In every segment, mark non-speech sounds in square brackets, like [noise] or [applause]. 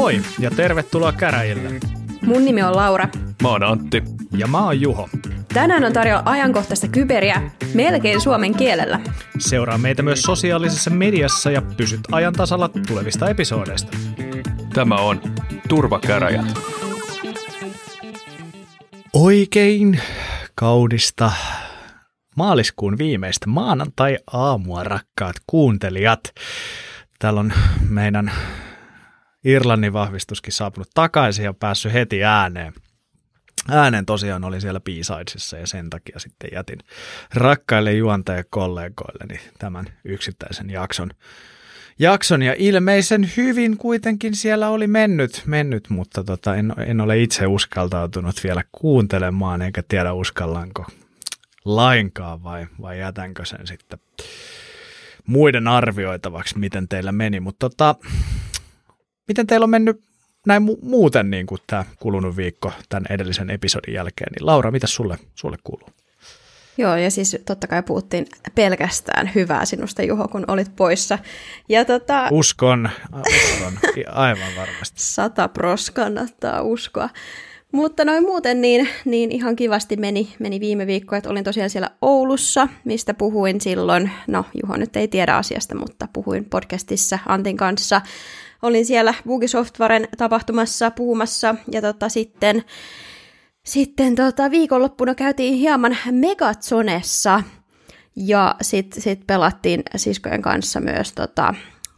Moi ja tervetuloa käräjille. Mun nimi on Laura. Mä oon Antti. Ja mä oon Juho. Tänään on tarjolla ajankohtaista kyberiä melkein suomen kielellä. Seuraa meitä myös sosiaalisessa mediassa ja pysyt ajan tasalla tulevista episodeista. Tämä on Turvakäräjät. Oikein kaudista maaliskuun viimeistä maanantai-aamua, rakkaat kuuntelijat. Täällä on meidän Irlannin vahvistuskin saapunut takaisin ja päässyt heti ääneen. Äänen tosiaan oli siellä b ja sen takia sitten jätin rakkaille juontajakollegoilleni tämän yksittäisen jakson. Jakson ja ilmeisen hyvin kuitenkin siellä oli mennyt, mennyt mutta tota, en, en ole itse uskaltautunut vielä kuuntelemaan eikä tiedä uskallanko lainkaan vai, vai jätänkö sen sitten muiden arvioitavaksi, miten teillä meni. Mutta tota, miten teillä on mennyt näin mu- muuten niin kuin tämä kulunut viikko tämän edellisen episodin jälkeen? Niin Laura, mitä sulle, sulle kuuluu? Joo, ja siis totta kai puhuttiin pelkästään hyvää sinusta, Juho, kun olit poissa. Ja tota, uskon, uskon, [laughs] aivan varmasti. Sata pros kannattaa uskoa. Mutta noin muuten niin, niin ihan kivasti meni, meni viime viikko, että olin tosiaan siellä Oulussa, mistä puhuin silloin, no Juho nyt ei tiedä asiasta, mutta puhuin podcastissa Antin kanssa. Olin siellä Bugisoftwaren tapahtumassa puhumassa ja tota, sitten, sitten tota, viikonloppuna käytiin hieman Megazonessa ja sitten sit pelattiin siskojen kanssa myös tota,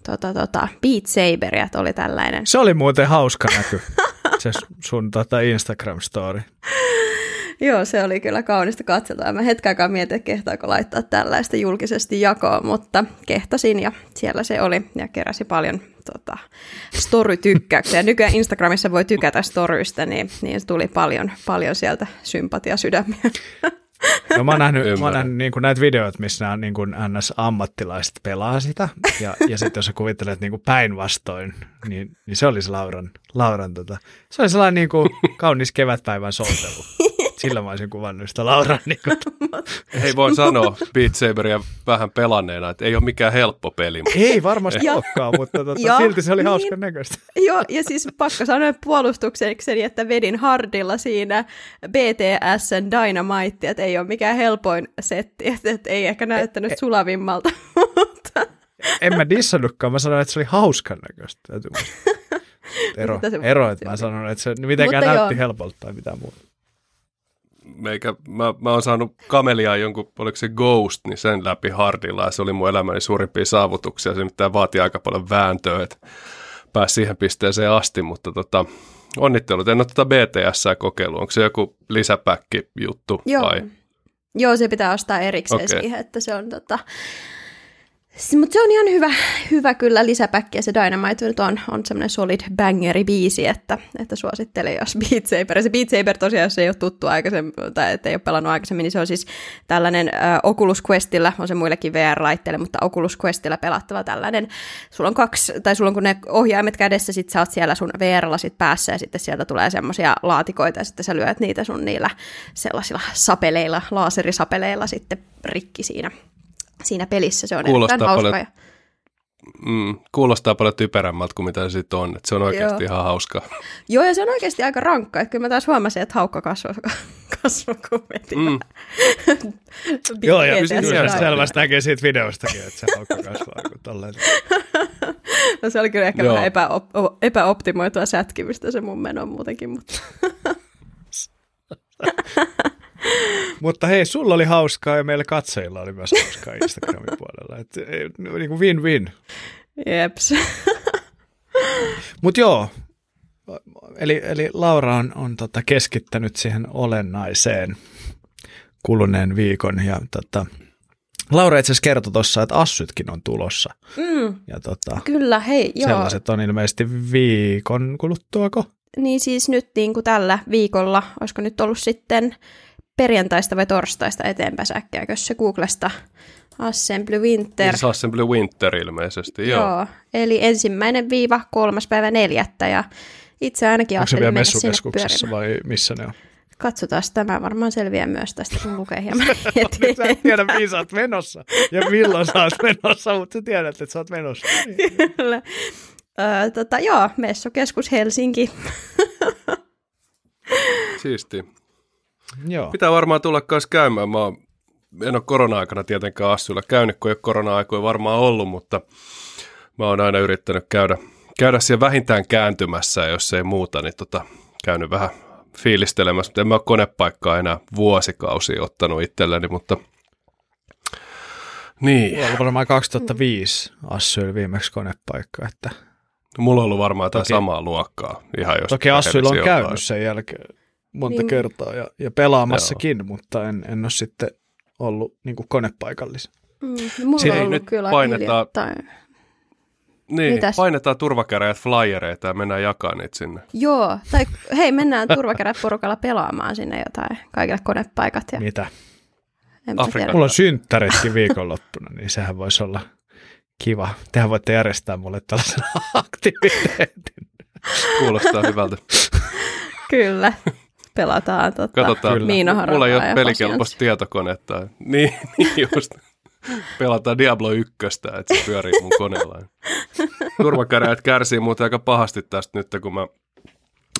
tota, tota, Beat Saberia, oli tällainen. Se oli muuten hauska näky. se sun tota Instagram-story. Joo, se oli kyllä kaunista katseltua. Mä hetkäkään mietin, että kehtaako laittaa tällaista julkisesti jakoon, mutta kehtasin ja siellä se oli ja keräsi paljon tota, story-tykkäyksiä. Nykyään Instagramissa voi tykätä storyista, niin, niin tuli paljon, paljon sieltä sympatiasydämiä. No mä oon nähnyt, mä oon nähnyt niin kuin näitä videoita, missä nämä niin kuin NS-ammattilaiset pelaa sitä, ja, ja sitten jos sä kuvittelet niin kuin päinvastoin, niin, niin se oli se Lauran, Lauran tota, se oli sellainen niin kuin kaunis kevätpäivän soltelu. Sillä mä olisin kuvannut sitä Lauran. Niin kuin. [laughs] Ei voi sanoa Beat Saberia vähän pelanneena, että ei ole mikään helppo peli. Ei varmasti olekaan, mutta tota, ja, silti se oli niin, hauskan näköistä. Joo, ja siis pakko sanoa puolustuksekseni, että vedin hardilla siinä BTSn Dynamite, että ei ole mikään helpoin setti, että, että ei ehkä näyttänyt e, e, sulavimmalta. [laughs] Mutta. En mä dissannutkaan, mä sanoin, että se oli hauskan näköistä. [laughs] Ero, ero että mä sanoin, että se mitenkään Mutta näytti joo. helpolta tai mitään muuta meikä, mä, mä oon saanut kamelia jonkun, oliko se Ghost, niin sen läpi hardilla, ja se oli mun elämäni suurimpia saavutuksia. Se mitään vaatii aika paljon vääntöä, että pääsi siihen pisteeseen asti, mutta tota, onnittelut. En ole tätä BTS kokeillut. Onko se joku lisäpäkki juttu Joo. vai? Joo, se pitää ostaa erikseen okay. siihen, että se on tota, mutta se on ihan hyvä, hyvä kyllä lisäpäkki, ja se Dynamite nyt on, on semmoinen solid bangeri biisi, että, että suosittelen, jos Beat Saber. Se Beat Saber tosiaan, jos ei ole tuttu aikaisemmin, tai ei ole pelannut aikaisemmin, niin se on siis tällainen uh, Oculus Questillä, on se muillekin VR-laitteille, mutta Oculus Questillä pelattava tällainen. Sulla on kaksi, tai sulla on kun ne ohjaimet kädessä, sit sä oot siellä sun VR-lasit päässä, ja sitten sieltä tulee semmoisia laatikoita, ja sitten sä lyöt niitä sun niillä sellaisilla sapeleilla, laaserisapeleilla sitten rikki siinä siinä pelissä. Se on kuulostaa erittäin paljon, hauska. Mm, kuulostaa paljon typerämmältä kuin mitä se sitten on. Että se on oikeasti Joo. ihan hauskaa. Joo, ja se on oikeasti aika rankka. Että kyllä mä taas huomasin, että haukka kasvoi, [laughs] kasvo kun mm. [laughs] Joo, ja myös selvästi näkee siitä videostakin, että se haukka kasvaa. [laughs] No se oli kyllä ehkä Joo. vähän epäop- epäoptimoitua sätkimistä se mun meno muutenkin, mutta... Mutta hei, sulla oli hauskaa ja meillä katsojilla oli myös hauskaa Instagramin puolella. Et, niin kuin win-win. Jeps. Mutta joo, eli, eli Laura on, on tota keskittänyt siihen olennaiseen kuluneen viikon ja tota, Laura itse asiassa kertoi tuossa, että assytkin on tulossa. Mm, ja tota, kyllä, hei, joo. Sellaiset on ilmeisesti viikon kuluttuako? Niin siis nyt niin kuin tällä viikolla, olisiko nyt ollut sitten perjantaista vai torstaista eteenpäin säkkiäkö se Googlesta Assembly Winter. Siis Assembly Winter ilmeisesti, joo. joo. Eli ensimmäinen viiva kolmas päivä neljättä ja itse ainakin Onko se vielä messukeskuksessa vai missä ne on? Katsotaan, tämä varmaan selviää myös tästä, kun lukee hieman [laughs] eteenpäin. sä tiedä, mihin sä oot menossa ja milloin sä oot menossa, mutta sä tiedät, että sä oot menossa. Kyllä. Öö, tota, joo, Messokeskus Helsinki. Siisti. Joo. Pitää varmaan tulla kanssa käymään. Mä oon, en ole korona-aikana tietenkään Assuilla käynyt, kun ei ole korona-aikoja varmaan ollut, mutta mä oon aina yrittänyt käydä, käydä siellä vähintään kääntymässä, jos ei muuta, niin tota, käynyt vähän fiilistelemässä, mutta en mä ole konepaikkaa enää vuosikausia ottanut itselleni, mutta niin. Mulla oli varmaan 2005 Assuilla viimeksi konepaikka, että Mulla on ollut varmaan jotain Toki- samaa luokkaa. Ihan jos Toki Assuilla on käynyt sen jälkeen monta Niin. kertaa ja, ja pelaamassakin, mutta en, en ole sitten ollut niin kuin konepaikallis. Mm, mulla Siinä on ei ollut nyt kyllä paineta- hiljattain. Niin, Mitäs? painetaan turvakäräjät flyereita ja mennään jakaa niitä sinne. Joo, tai hei, mennään turvakäräporukalla pelaamaan sinne jotain, kaikille konepaikat. Ja, Mitä? Afrikan-. Mulla on synttäritkin viikonloppuna, niin sehän voisi olla kiva. Tehän voitte järjestää mulle tällaisen [laughs] aktiviteetin. Kuulostaa hyvältä. Kyllä, pelataan tota, Katsotaan. Kyllä. Miina Mulla ei ole pelikelpoista tietokonetta. Niin, [laughs] niin just. Pelataan Diablo 1, että se pyörii mun koneella. Turvakäräjät kärsii muuten aika pahasti tästä nyt, kun mä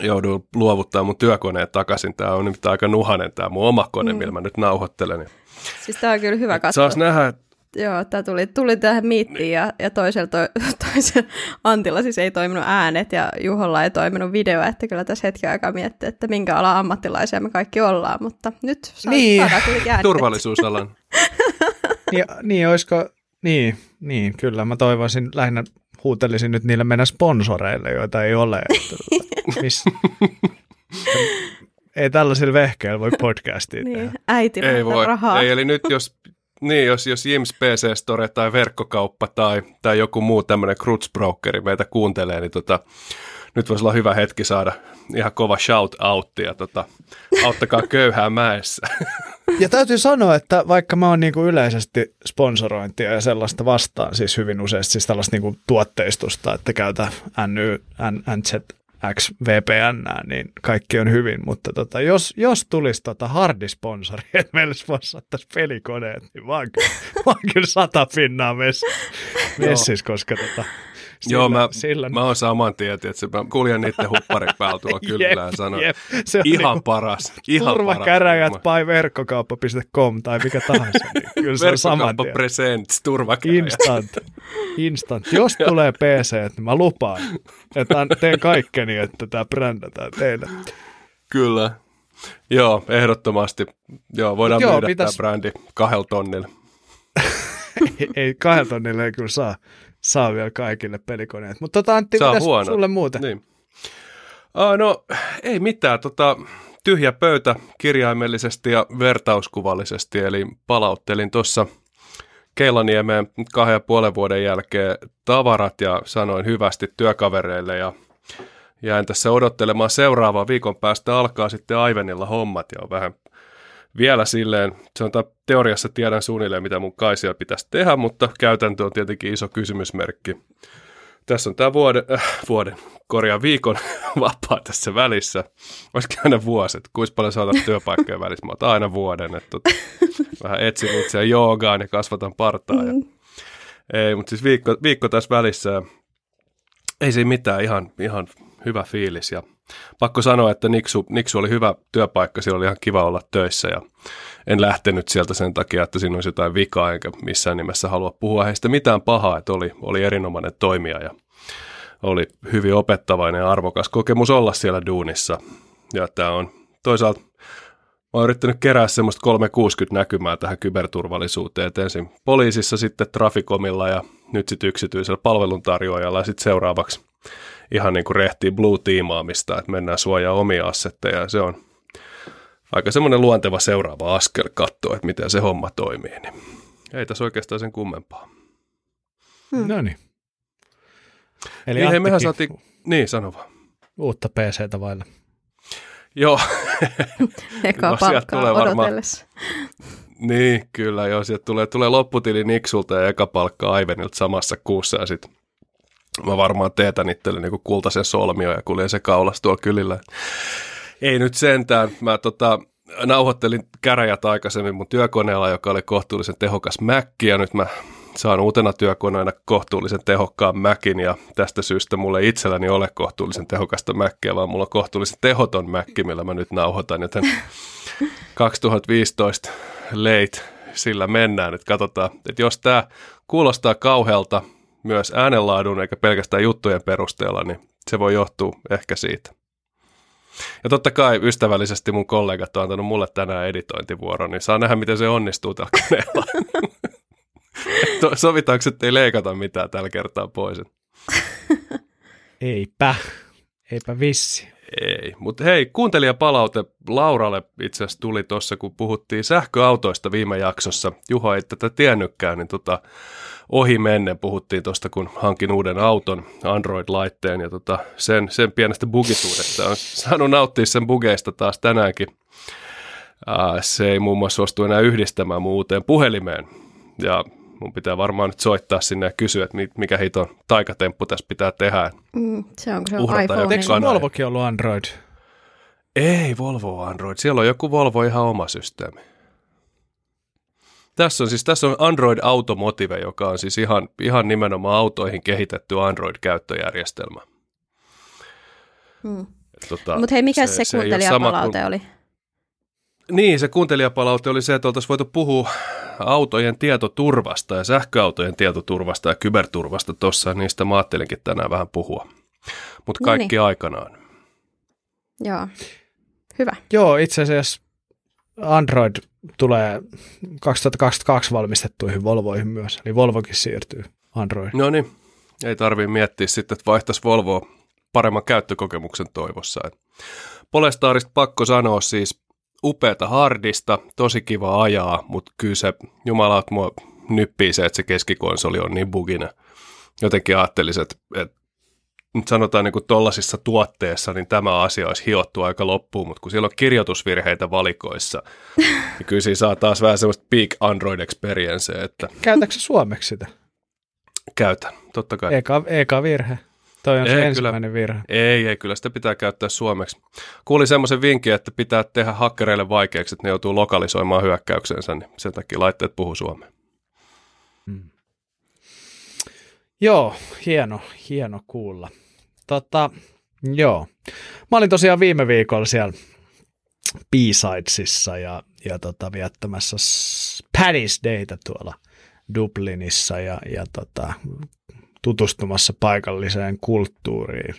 joudun luovuttaa mun työkoneet takaisin. Tämä on nyt aika nuhanen tämä mun oma kone, mm. millä mä nyt nauhoittelen. Siis tää on kyllä hyvä katsoa. Saas nähdä, että Joo, tämä tuli, tuli tähän miittiin ja, ja toisella, to, [laughs] toisella Antilla siis ei toiminut äänet ja Juholla ei toiminut video, että kyllä tässä hetken aikaa miettii, että minkä alan ammattilaisia me kaikki ollaan, mutta nyt saa, Niin. saadaan [laughs] turvallisuusalan. [laughs] Niin, niin olisiko, niin, niin, kyllä mä toivoisin lähinnä huutelisin nyt niille meidän sponsoreille, joita ei ole. Että, tota, miss, ei tällaisilla vehkeillä voi podcastia Niin, tehdä. äiti Ei voi. rahaa. Ei, eli nyt jos, niin, jos, jos Jims PC Store tai verkkokauppa tai, tai joku muu tämmöinen krutsbrokeri meitä kuuntelee, niin tota, nyt voisi olla hyvä hetki saada ihan kova shout outtia. Tota, auttakaa köyhää mäessä. Ja täytyy sanoa, että vaikka mä oon niinku yleisesti sponsorointia ja sellaista vastaan, siis hyvin useasti siis tällaista niinku tuotteistusta, että käytä NY, N, NZX VPN, niin kaikki on hyvin, mutta tota, jos, jos tulisi tota hardisponsori, että meille sponsattaisi pelikoneet, niin mä oon kyllä, [laughs] mä oon kyllä sata pinnaa mess, messis, koska tota, sillä, Joo, mä, sillä mä oon saman tien, että mä kuljen niiden hupparin päällä tuolla [laughs] kyllä ja sanon, jep. Se on ihan niinku paras. Ihan turvakäräjät paras. by verkkokauppa.com tai mikä tahansa, niin kyllä se on saman tien. Presents, turvakäräjät. Instant. Instant. Jos tulee PC, niin mä lupaan, että teen kaikkeni, että tämä brändätään teille. Kyllä. Joo, ehdottomasti. Joo, voidaan Joo, myydä pitäis- tämä brändi kahdella tonnilla. [laughs] Ei, ei kahden tonnille ei kyllä saa, saa vielä kaikille pelikoneet. Mutta tota Antti, mitäs huono. sulle muuten? Niin. Ah, no, ei mitään. Tota, tyhjä pöytä kirjaimellisesti ja vertauskuvallisesti, eli palauttelin tuossa Keilaniemeen kahden ja puolen vuoden jälkeen tavarat ja sanoin hyvästi työkavereille ja jäin tässä odottelemaan seuraavaa viikon päästä alkaa sitten Aivenilla hommat ja on vähän vielä silleen, sanotaan teoriassa tiedän suunnilleen mitä mun kaisia pitäisi tehdä, mutta käytäntö on tietenkin iso kysymysmerkki. Tässä on tämä vuoden, äh, vuoden korjaa viikon [laughs] vapaa tässä välissä. Olisikin aina vuosi, että kuinka paljon saatat työpaikkoja välissä. Mä otan aina vuoden, että tota, vähän etsin itseä joogaan ja kasvatan partaa. Ja, ei, mutta siis viikko, viikko tässä välissä. Ei siinä mitään, ihan, ihan hyvä fiilis. Ja pakko sanoa, että Niksu, Niksu oli hyvä työpaikka, siellä oli ihan kiva olla töissä ja en lähtenyt sieltä sen takia, että siinä olisi jotain vikaa, enkä missään nimessä halua puhua heistä mitään pahaa, että oli, oli erinomainen toimija ja oli hyvin opettavainen ja arvokas kokemus olla siellä duunissa. Ja tämä on toisaalta, mä oon yrittänyt kerää semmoista 360 näkymää tähän kyberturvallisuuteen, että ensin poliisissa, sitten Traficomilla ja nyt sitten yksityisellä palveluntarjoajalla ja sitten seuraavaksi ihan niin kuin rehtii blue-tiimaamista, että mennään suojaa omia assetteja ja se on aika semmoinen luonteva seuraava askel katsoa, että miten se homma toimii. Niin ei tässä oikeastaan sen kummempaa. Hmm. No niin. Eli Niin, hei, mehän saatiin, niin sano vaan. uutta PCtä vailla. Joo, [laughs] Eka No, palkkaa tulee varmaan- odotellessa. [laughs] niin kyllä joo, sieltä tulee, tulee lopputili Niksulta ja eka palkka Aivenilta samassa kuussa ja sitten mä varmaan teetän itselleni niin kultaisen solmio ja kuljen se kaulas tuolla kylillä. Ei nyt sentään, mä tota, nauhoittelin käräjät aikaisemmin mun työkoneella, joka oli kohtuullisen tehokas Mac, ja nyt mä saan uutena työkoneena kohtuullisen tehokkaan Macin ja tästä syystä mulle itselläni ole kohtuullisen tehokasta Mäkkiä, vaan mulla on kohtuullisen tehoton Mäkki, millä mä nyt nauhoitan, joten [laughs] 2015 late sillä mennään, että katsotaan, että jos tämä kuulostaa kauhealta myös äänenlaadun eikä pelkästään juttujen perusteella, niin se voi johtua ehkä siitä. Ja totta kai ystävällisesti mun kollegat on antanut mulle tänään editointivuoron, niin saa nähdä, miten se onnistuu tällä koneella. [laughs] Sovitaanko, että ei leikata mitään tällä kertaa pois? [laughs] Eipä. Eipä vissi. Ei, mutta hei, kuuntelijapalaute Lauralle itse asiassa tuli tuossa, kun puhuttiin sähköautoista viime jaksossa. Juho ei tätä tiennytkään, niin tota, ohi menne puhuttiin tuosta, kun hankin uuden auton, Android-laitteen ja tota, sen, sen pienestä bugisuudesta. On saanut nauttia sen bugeista taas tänäänkin. Ää, se ei muun muassa suostu enää yhdistämään muuteen puhelimeen. Ja mun pitää varmaan nyt soittaa sinne ja kysyä, että mikä hiton taikatemppu tässä pitää tehdä. Mm, se on, se on iPhone. Eikö Volvokin ollut Android? Ei Volvo Android, siellä on joku Volvo ihan oma systeemi. Tässä on siis tässä on Android Automotive, joka on siis ihan, ihan nimenomaan autoihin kehitetty Android-käyttöjärjestelmä. Hmm. Tota, Mutta hei, mikä se, se, se kuuntelijapalaute kuin... oli? Niin, se kuuntelijapalaute oli se, että oltaisiin voitu puhua autojen tietoturvasta ja sähköautojen tietoturvasta ja kyberturvasta tuossa, niistä mä ajattelinkin tänään vähän puhua. Mutta kaikki no niin. aikanaan. Joo, hyvä. Joo, itse asiassa Android tulee 2022 valmistettuihin Volvoihin myös, eli Volvokin siirtyy Android. No niin, ei tarvii miettiä sitten, että vaihtaisi Volvoa paremman käyttökokemuksen toivossa. Polestaarista pakko sanoa siis upeata hardista, tosi kiva ajaa, mutta kyllä se, jumala, mua nyppii se, että se keskikonsoli on niin bugina. Jotenkin ajattelisin, että, että nyt sanotaan niin tuollaisissa tuotteissa, niin tämä asia olisi hiottu aika loppuun, mutta kun siellä on kirjoitusvirheitä valikoissa, [laughs] niin kyllä siinä saa taas vähän semmoista peak Android experience. Että... Käytätkö suomeksi sitä? Käytän, totta kai. Eka, eka virhe. Toi on ei, se ensimmäinen kyllä, virhe. Ei, ei, kyllä sitä pitää käyttää suomeksi. Kuulin semmoisen vinkin, että pitää tehdä hakkereille vaikeaksi, että ne joutuu lokalisoimaan hyökkäyksensä, niin sen takia laitteet puhuu suomea. Hmm. Joo, hieno, hieno kuulla. Tota, joo. Mä olin tosiaan viime viikolla siellä B-Sidesissa ja, ja tota, viettämässä Paddy's Dayta tuolla Dublinissa ja, ja tota, tutustumassa paikalliseen kulttuuriin,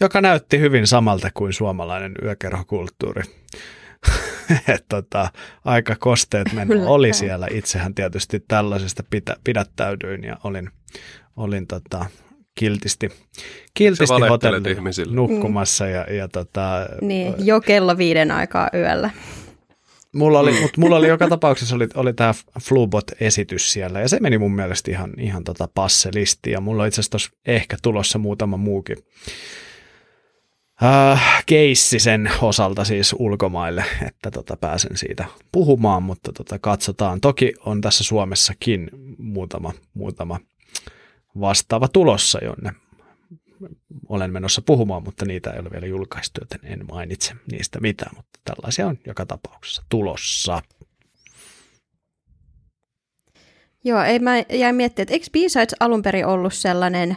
joka näytti hyvin samalta kuin suomalainen yökerhokulttuuri. [laughs] Et tota, aika kosteet meno oli siellä. Itsehän tietysti tällaisesta pitä, pidättäydyin ja olin, olin tota, kiltisti, kiltisti hotellilla nukkumassa. Mm. Ja, ja tota, niin, jo kello viiden aikaa yöllä. Mulla oli, mutta mulla oli joka tapauksessa oli, oli tämä Flubot-esitys siellä ja se meni mun mielestä ihan, ihan tota passelisti ja mulla on itse asiassa ehkä tulossa muutama muukin äh, keissi sen osalta siis ulkomaille, että tota pääsen siitä puhumaan, mutta tota katsotaan. Toki on tässä Suomessakin muutama, muutama vastaava tulossa, jonne olen menossa puhumaan, mutta niitä ei ole vielä julkaistu, joten en mainitse niistä mitään, mutta tällaisia on joka tapauksessa tulossa. Joo, ei mä jäin miettimään, että eikö B-Sides alun perin ollut sellainen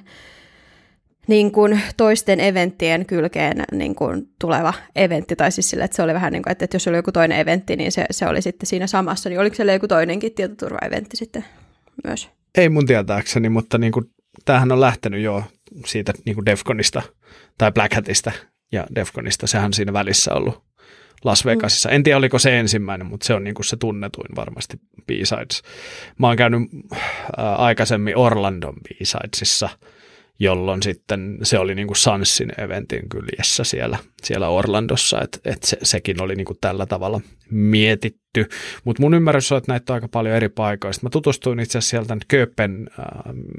niin kuin toisten eventtien kylkeen niin kuin tuleva eventti, tai siis sille, että se oli vähän niin kuin, että, jos oli joku toinen eventti, niin se, se oli sitten siinä samassa, niin oliko siellä joku toinenkin tietoturva-eventti sitten myös? Ei mun tietääkseni, mutta niin kuin, tämähän on lähtenyt jo siitä niin kuin Defconista tai Black Hatista ja Defconista. Sehän siinä välissä ollut Las Vegasissa. En tiedä, oliko se ensimmäinen, mutta se on niin kuin se tunnetuin varmasti B-Sides. Mä oon käynyt äh, aikaisemmin Orlandon B-Sidesissa – jolloin sitten se oli niin kuin Sansin eventin kyljessä siellä, siellä Orlandossa, että et se, sekin oli niin kuin tällä tavalla mietitty. Mutta mun ymmärrys on, että näitä on aika paljon eri paikoista. Mä tutustuin itse asiassa sieltä Köpen, äh,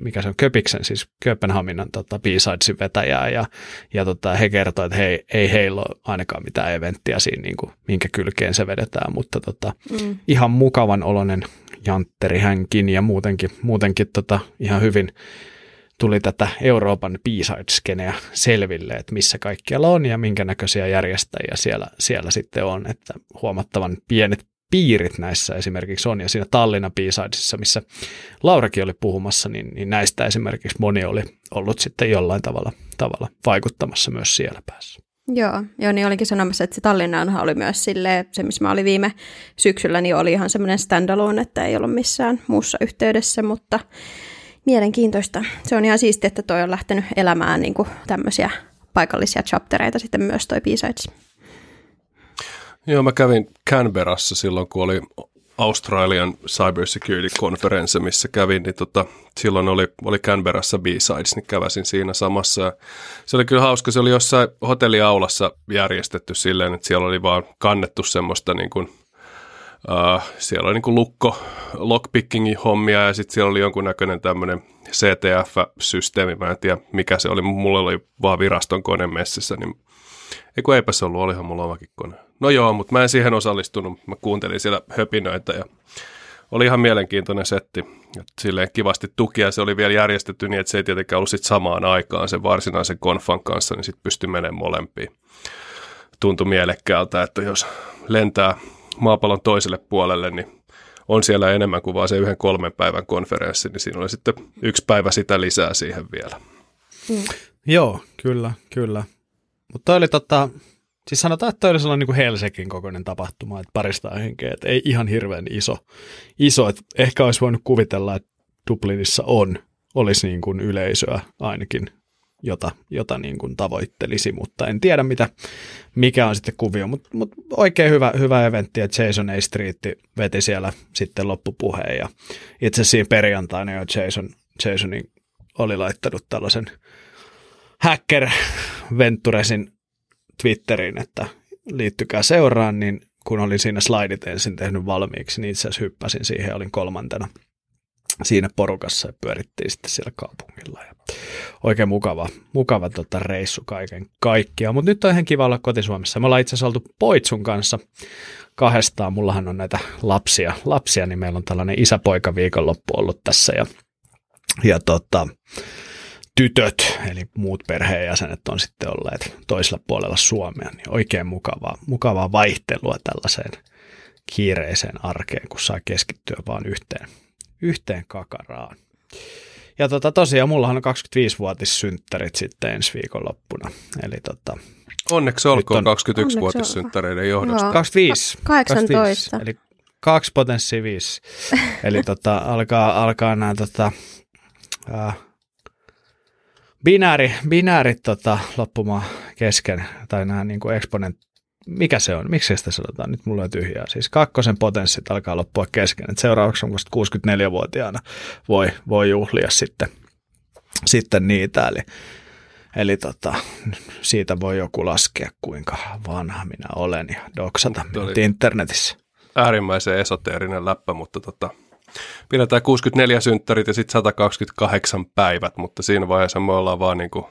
mikä se on, Köpiksen, siis Kööpenhaminan tota, B-Sidesin vetäjää, ja, ja tota, he kertoivat, että hei, ei heillä ole ainakaan mitään eventtiä siinä, niin kuin, minkä kylkeen se vedetään, mutta tota, mm. ihan mukavan oloinen jantteri hänkin, ja muutenkin, muutenkin tota, ihan hyvin tuli tätä Euroopan B-side-skeneä selville, että missä kaikkialla on ja minkä näköisiä järjestäjiä siellä, siellä sitten on, että huomattavan pienet piirit näissä esimerkiksi on. Ja siinä Tallinna b missä Laurakin oli puhumassa, niin, niin näistä esimerkiksi moni oli ollut sitten jollain tavalla, tavalla vaikuttamassa myös siellä päässä. Joo, joo, niin olikin sanomassa, että se Tallinnanhan oli myös sille, se missä mä olin viime syksyllä, niin oli ihan semmoinen standalone, että ei ollut missään muussa yhteydessä, mutta mielenkiintoista. Se on ihan siistiä, että toi on lähtenyt elämään niin kuin tämmöisiä paikallisia chaptereita sitten myös toi b Joo, mä kävin Canberrassa silloin, kun oli Australian Cybersecurity-konferenssi, missä kävin, niin tota, silloin oli, oli Canberrassa B-Sides, niin käväsin siinä samassa. Se oli kyllä hauska, se oli jossain hotelliaulassa järjestetty silleen, että siellä oli vaan kannettu semmoista niin kuin, uh, siellä oli niin kuin lukko, lockpickingin hommia ja sitten siellä oli jonkunnäköinen tämmöinen CTF-systeemi, mä en tiedä mikä se oli, mulla oli vaan viraston kone messissä, niin Eikö eipä se ollut, olihan mulla omakin kone. No joo, mutta mä en siihen osallistunut. Mä kuuntelin siellä höpinöitä ja oli ihan mielenkiintoinen setti. Silleen kivasti tukia. Se oli vielä järjestetty niin, että se ei tietenkään ollut sit samaan aikaan sen varsinaisen konfan kanssa, niin sitten pystyi menemään molempiin. Tuntui mielekkäältä, että jos lentää maapallon toiselle puolelle, niin on siellä enemmän kuin vaan se yhden kolmen päivän konferenssi, niin siinä oli sitten yksi päivä sitä lisää siihen vielä. Mm. Joo, kyllä, kyllä. Mutta oli tota, Siis sanotaan, että toi oli sellainen niin kuin Helsingin kokoinen tapahtuma, että parista henkeä, että ei ihan hirveän iso. iso että ehkä olisi voinut kuvitella, että Dublinissa on, olisi niin kuin yleisöä ainakin, jota, jota niin kuin tavoittelisi, mutta en tiedä mitä, mikä on sitten kuvio, mutta, mutta oikein hyvä, hyvä eventti, että Jason A. Street veti siellä sitten loppupuheen ja itse siinä perjantaina jo Jason, Jasonin oli laittanut tällaisen Hacker Venturesin Twitteriin, että liittykää seuraan, niin kun olin siinä slaidit ensin tehnyt valmiiksi, niin itse asiassa hyppäsin siihen olin kolmantena siinä porukassa ja pyörittiin sitten siellä kaupungilla. Ja oikein mukava, mukava tota reissu kaiken kaikkiaan. Mutta nyt on ihan kiva olla kotisuomessa. Me ollaan itse asiassa oltu Poitsun kanssa kahdestaan. Mullahan on näitä lapsia, lapsia niin meillä on tällainen isäpoika viikonloppu ollut tässä. Ja, ja tota, tytöt, eli muut perheenjäsenet on sitten olleet toisella puolella Suomea, niin oikein mukavaa, mukavaa vaihtelua tällaiseen kiireiseen arkeen, kun saa keskittyä vaan yhteen, yhteen kakaraan. Ja tota, tosiaan mullahan on 25-vuotissynttärit sitten ensi viikonloppuna. Eli tota, Onneksi olkoon on, 21-vuotissynttäreiden johdosta. Joo. 25. 18. 25, eli kaksi potenssia viisi. [laughs] eli tota, alkaa, alkaa nämä tota, äh, binääri, binäärit tota, loppumaan kesken, tai nämä niin kuin eksponent, mikä se on, miksi sitä sanotaan, nyt mulla on tyhjää, siis kakkosen potenssit alkaa loppua kesken, että seuraavaksi on 64-vuotiaana voi, voi juhlia sitten, sitten niitä, eli, eli tota, siitä voi joku laskea, kuinka vanha minä olen ja doksata internetissä. Äärimmäisen esoteerinen läppä, mutta tota, pidetään 64 synttärit ja sitten 128 päivät, mutta siinä vaiheessa me ollaan vaan niin kuin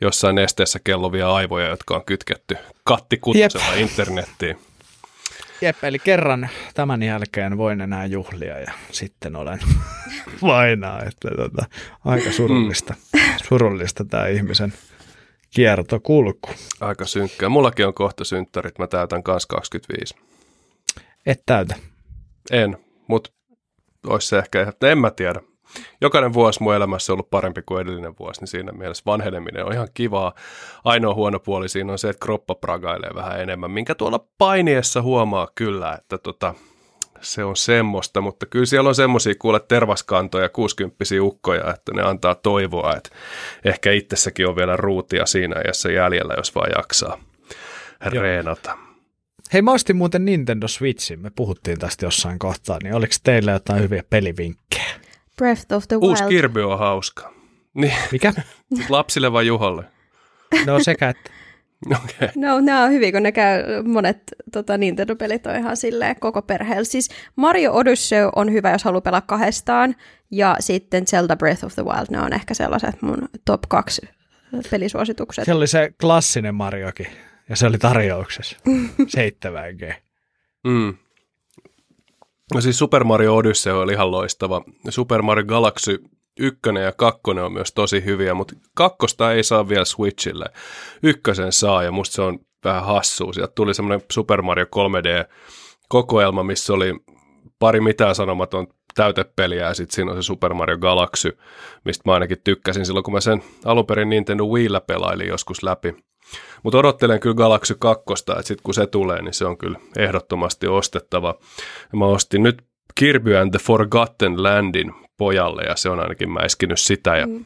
jossain nesteessä kellovia aivoja, jotka on kytketty kattikutosella internettiin. Jep, eli kerran tämän jälkeen voin enää juhlia ja sitten olen [laughs] vainaa, että tota, aika surullista, mm. surullista tämä ihmisen kiertokulku. Aika synkkää. Mullakin on kohta synttärit, mä täytän kanssa 25. Et täytä? En, mutta olisi se ehkä, että en mä tiedä. Jokainen vuosi mun elämässä on ollut parempi kuin edellinen vuosi, niin siinä mielessä vanheneminen on ihan kivaa. Ainoa huono puoli siinä on se, että kroppa pragailee vähän enemmän, minkä tuolla painiessa huomaa kyllä, että tota, se on semmoista, mutta kyllä siellä on semmoisia kuule tervaskantoja, 60 ukkoja, että ne antaa toivoa, että ehkä itsessäkin on vielä ruutia siinä ajassa jäljellä, jos vaan jaksaa reenata. Hei, mä ostin muuten Nintendo Switchin, me puhuttiin tästä jossain kohtaa, niin oliko teillä jotain hyviä pelivinkkejä? Breath of the Wild. Uusi Kirby on hauska. Niin. Mikä? [laughs] Lapsille vai Juhalle? No sekä että. [laughs] Okay. No nämä on hyviä, kun ne käy, monet tota, Nintendo-pelit on ihan silleen koko perheellä. Siis Mario Odyssey on hyvä, jos haluaa pelaa kahdestaan, ja sitten Zelda Breath of the Wild, ne on ehkä sellaiset mun top kaksi pelisuositukset. Se oli se klassinen Mariokin. Ja se oli tarjouksessa. [laughs] 7G. Mm. No siis Super Mario Odyssey oli ihan loistava. Super Mario Galaxy 1 ja 2 on myös tosi hyviä, mutta kakkosta ei saa vielä Switchille. Ykkösen saa ja musta se on vähän hassua. Sieltä tuli semmoinen Super Mario 3D kokoelma, missä oli pari mitään sanomaton täytepeliä ja sitten siinä on se Super Mario Galaxy, mistä mä ainakin tykkäsin silloin, kun mä sen alun perin Nintendo Wiillä pelailin joskus läpi. Mutta odottelen kyllä Galaxy 2, että sitten kun se tulee, niin se on kyllä ehdottomasti ostettava. Ja mä ostin nyt Kirby and the Forgotten Landin pojalle ja se on ainakin mäiskinyt sitä ja mm.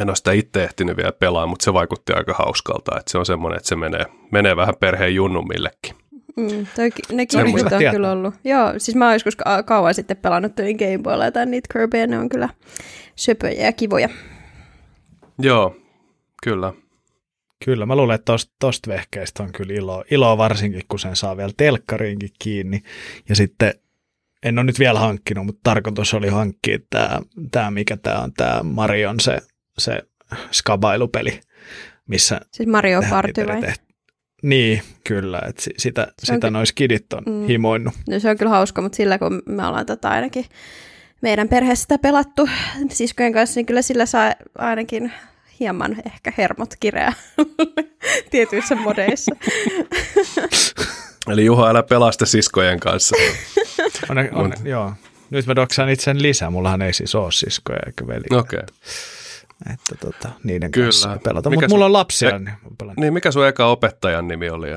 en ole sitä itse ehtinyt vielä pelaa, mutta se vaikutti aika hauskalta, että se on semmoinen, että se menee, menee vähän perheen junnumillekin. Mm, toi, ne Kirbyt on kyllä ollut. Joo, siis mä oon joskus kauan sitten pelannut toi Game Boylla tai niitä Kirbyä, ne on kyllä söpöjä ja kivoja. Joo, kyllä. Kyllä, mä luulen, että tosta, tosta vehkeistä on kyllä ilo, iloa varsinkin, kun sen saa vielä telkkariinkin kiinni. Ja sitten en ole nyt vielä hankkinut, mutta tarkoitus oli hankkia tämä, tämä mikä tämä on, tämä Marion se, se skabailupeli, missä... Siis Mario Party vai? Tehty. Niin, kyllä, että sitä, se sitä nois kidit on mm. himoinnut. No se on kyllä hauska, mutta sillä kun me ollaan tota ainakin meidän perheestä pelattu siskojen kanssa, niin kyllä sillä saa ainakin hieman ehkä hermot kireä [laughs] tietyissä modeissa. [laughs] Eli Juha, älä pelasta siskojen kanssa. [laughs] On, on, joo. Nyt mä doksaan itse lisää. Mullahan ei siis ole siskoja eikä veliä. Okei. Okay. Että tota, niiden Kyllä. kanssa pelata. Mutta mulla on lapsia. E- niin, niin, mikä sun eka opettajan nimi oli?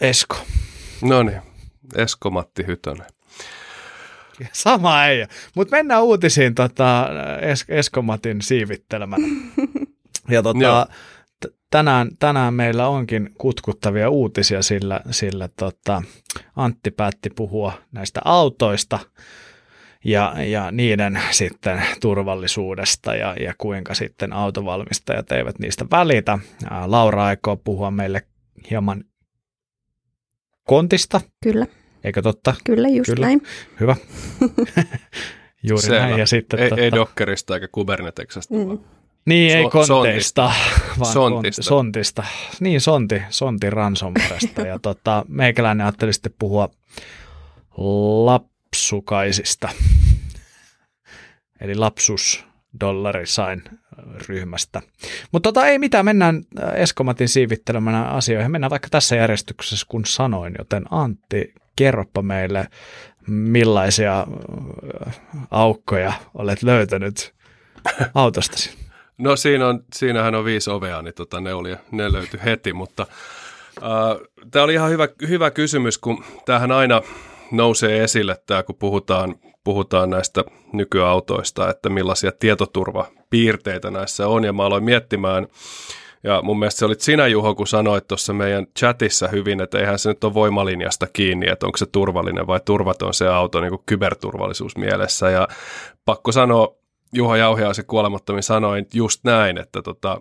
Esko. No niin, Esko Matti Hytönen. [laughs] Sama ei. Mutta mennään uutisiin tota, es- Eskomatin siivittelemänä. [laughs] Ja tota, tänään, tänään meillä onkin kutkuttavia uutisia, sillä, sillä tota, Antti päätti puhua näistä autoista ja, ja niiden sitten turvallisuudesta ja, ja kuinka sitten autovalmistajat eivät niistä välitä. Laura aikoo puhua meille hieman kontista. Kyllä. Eikö totta? Kyllä, just Kyllä. näin. Hyvä. [laughs] Juuri Selvä. näin. Ja sitten, ei, totta... ei Dockerista eikä Kubernetesasta. Mm. Niin, so, ei konteista, [laughs] vaan sontista. sontista. Niin, sonti, sonti ransomwaresta. ja tota, meikäläinen ajatteli sitten puhua lapsukaisista, eli lapsus dollarisain ryhmästä. Mutta tota, ei mitään, mennään Eskomatin siivittelemänä asioihin. Mennään vaikka tässä järjestyksessä, kun sanoin, joten Antti, kerropa meille, millaisia aukkoja olet löytänyt [laughs] autostasi. No siinä on, siinähän on viisi ovea, niin tota, ne, oli, ne löytyi heti, mutta äh, tämä oli ihan hyvä, hyvä kysymys, kun tämähän aina nousee esille, tämä, kun puhutaan, puhutaan näistä nykyautoista, että millaisia tietoturvapiirteitä näissä on, ja mä aloin miettimään, ja mun mielestä se olit sinä, Juho, kun sanoit tuossa meidän chatissa hyvin, että eihän se nyt ole voimalinjasta kiinni, että onko se turvallinen vai turvaton se auto niin kuin kyberturvallisuus mielessä. Ja pakko sanoa, Juha Jauhiaisen se kuolemattomin sanoi just näin, että tota,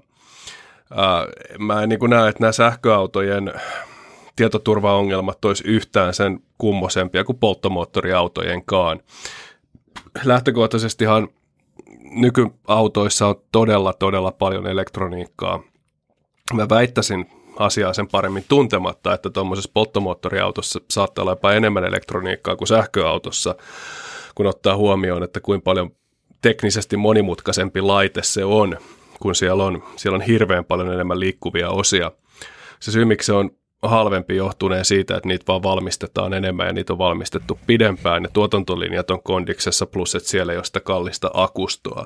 ää, mä en niin näe, että nämä sähköautojen tietoturvaongelmat olisi yhtään sen kummosempia kuin polttomoottoriautojenkaan. Lähtökohtaisestihan nykyautoissa on todella, todella paljon elektroniikkaa. Mä väittäisin asiaa sen paremmin tuntematta, että tuommoisessa polttomoottoriautossa saattaa olla jopa enemmän elektroniikkaa kuin sähköautossa, kun ottaa huomioon, että kuinka paljon teknisesti monimutkaisempi laite se on, kun siellä on, siellä on hirveän paljon enemmän liikkuvia osia. Se syy, miksi se on halvempi johtuneen siitä, että niitä vaan valmistetaan enemmän ja niitä on valmistettu pidempään ja tuotantolinjat on kondiksessa plus, että siellä ei ole sitä kallista akustoa.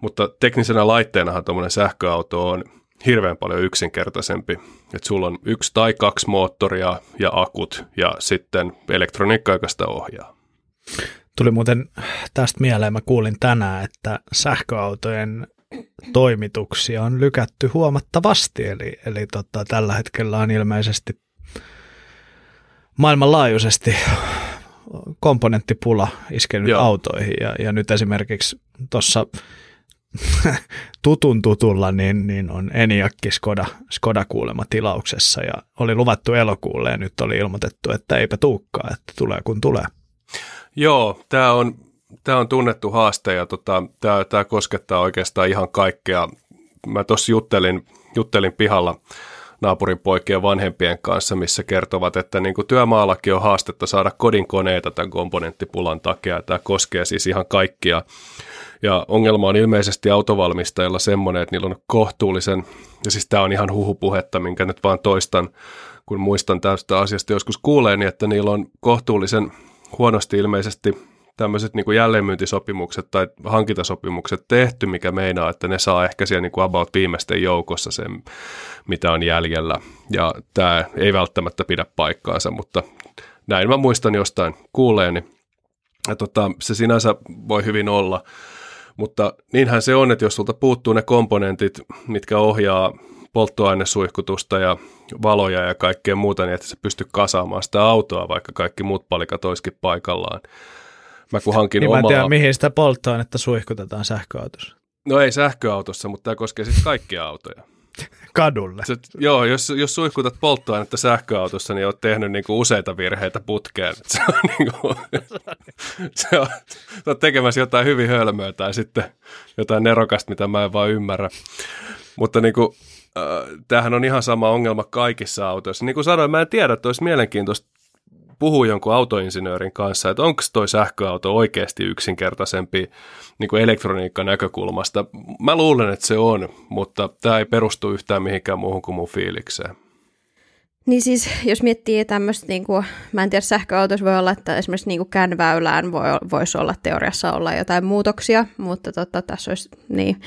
Mutta teknisenä laitteenahan tuommoinen sähköauto on hirveän paljon yksinkertaisempi. Että sulla on yksi tai kaksi moottoria ja akut ja sitten elektroniikka, joka sitä ohjaa. Tuli muuten tästä mieleen, mä kuulin tänään, että sähköautojen toimituksia on lykätty huomattavasti, eli, eli tota, tällä hetkellä on ilmeisesti maailmanlaajuisesti komponenttipula iskenyt Joo. autoihin, ja, ja nyt esimerkiksi tuossa [laughs] tutun tutulla niin, niin on Eniakki Skoda, Skoda kuulema tilauksessa, ja oli luvattu elokuulle, ja nyt oli ilmoitettu, että eipä tuukkaa, että tulee kun tulee. Joo, tämä on, tämä on tunnettu haaste ja tota, tämä, koskettaa oikeastaan ihan kaikkea. Mä tuossa juttelin, juttelin pihalla naapurin poikien vanhempien kanssa, missä kertovat, että niin kuin työmaallakin on haastetta saada kodin koneita tämän komponenttipulan takia. Tämä koskee siis ihan kaikkia. Ja ongelma on ilmeisesti autovalmistajilla semmoinen, että niillä on kohtuullisen, ja siis tämä on ihan huhupuhetta, minkä nyt vaan toistan, kun muistan tästä asiasta joskus kuuleeni, että niillä on kohtuullisen huonosti ilmeisesti tämmöiset niin jälleenmyyntisopimukset tai hankintasopimukset tehty, mikä meinaa, että ne saa ehkä siellä niin kuin about viimeisten joukossa sen, mitä on jäljellä. Ja tämä ei välttämättä pidä paikkaansa, mutta näin mä muistan jostain kuuleeni. Ja tota, se sinänsä voi hyvin olla, mutta niinhän se on, että jos sulta puuttuu ne komponentit, mitkä ohjaa polttoainesuihkutusta ja valoja ja kaikkea muuta, niin että se pystyy kasaamaan sitä autoa, vaikka kaikki muut palikat olisikin paikallaan. Mä kun hankin niin omaa... mä en tiedä, mihin sitä polttoainetta suihkutetaan sähköautossa. No ei sähköautossa, mutta tämä koskee siis kaikkia autoja. [laughs] Kadulle. Se, joo, jos, jos suihkutat polttoainetta sähköautossa, niin oot tehnyt niinku useita virheitä putkeen. [laughs] Se on, niinku, [laughs] se on, se on tekemässä jotain hyvin hölmöä tai sitten jotain nerokasta, mitä mä en vaan ymmärrä. Mutta niinku, äh, tämähän on ihan sama ongelma kaikissa autoissa. Niin kuin sanoin, mä en tiedä, että olisi mielenkiintoista puhua jonkun autoinsinöörin kanssa, että onko toi sähköauto oikeasti yksinkertaisempi niin kuin elektroniikan näkökulmasta. Mä luulen, että se on, mutta tämä ei perustu yhtään mihinkään muuhun kuin mun fiilikseen. Niin siis, jos miettii tämmöistä, niin kuin, mä en tiedä, sähköautoissa voi olla, että esimerkiksi niin kuin känväylään voi, voisi olla teoriassa olla jotain muutoksia, mutta tota, tässä olisi niin,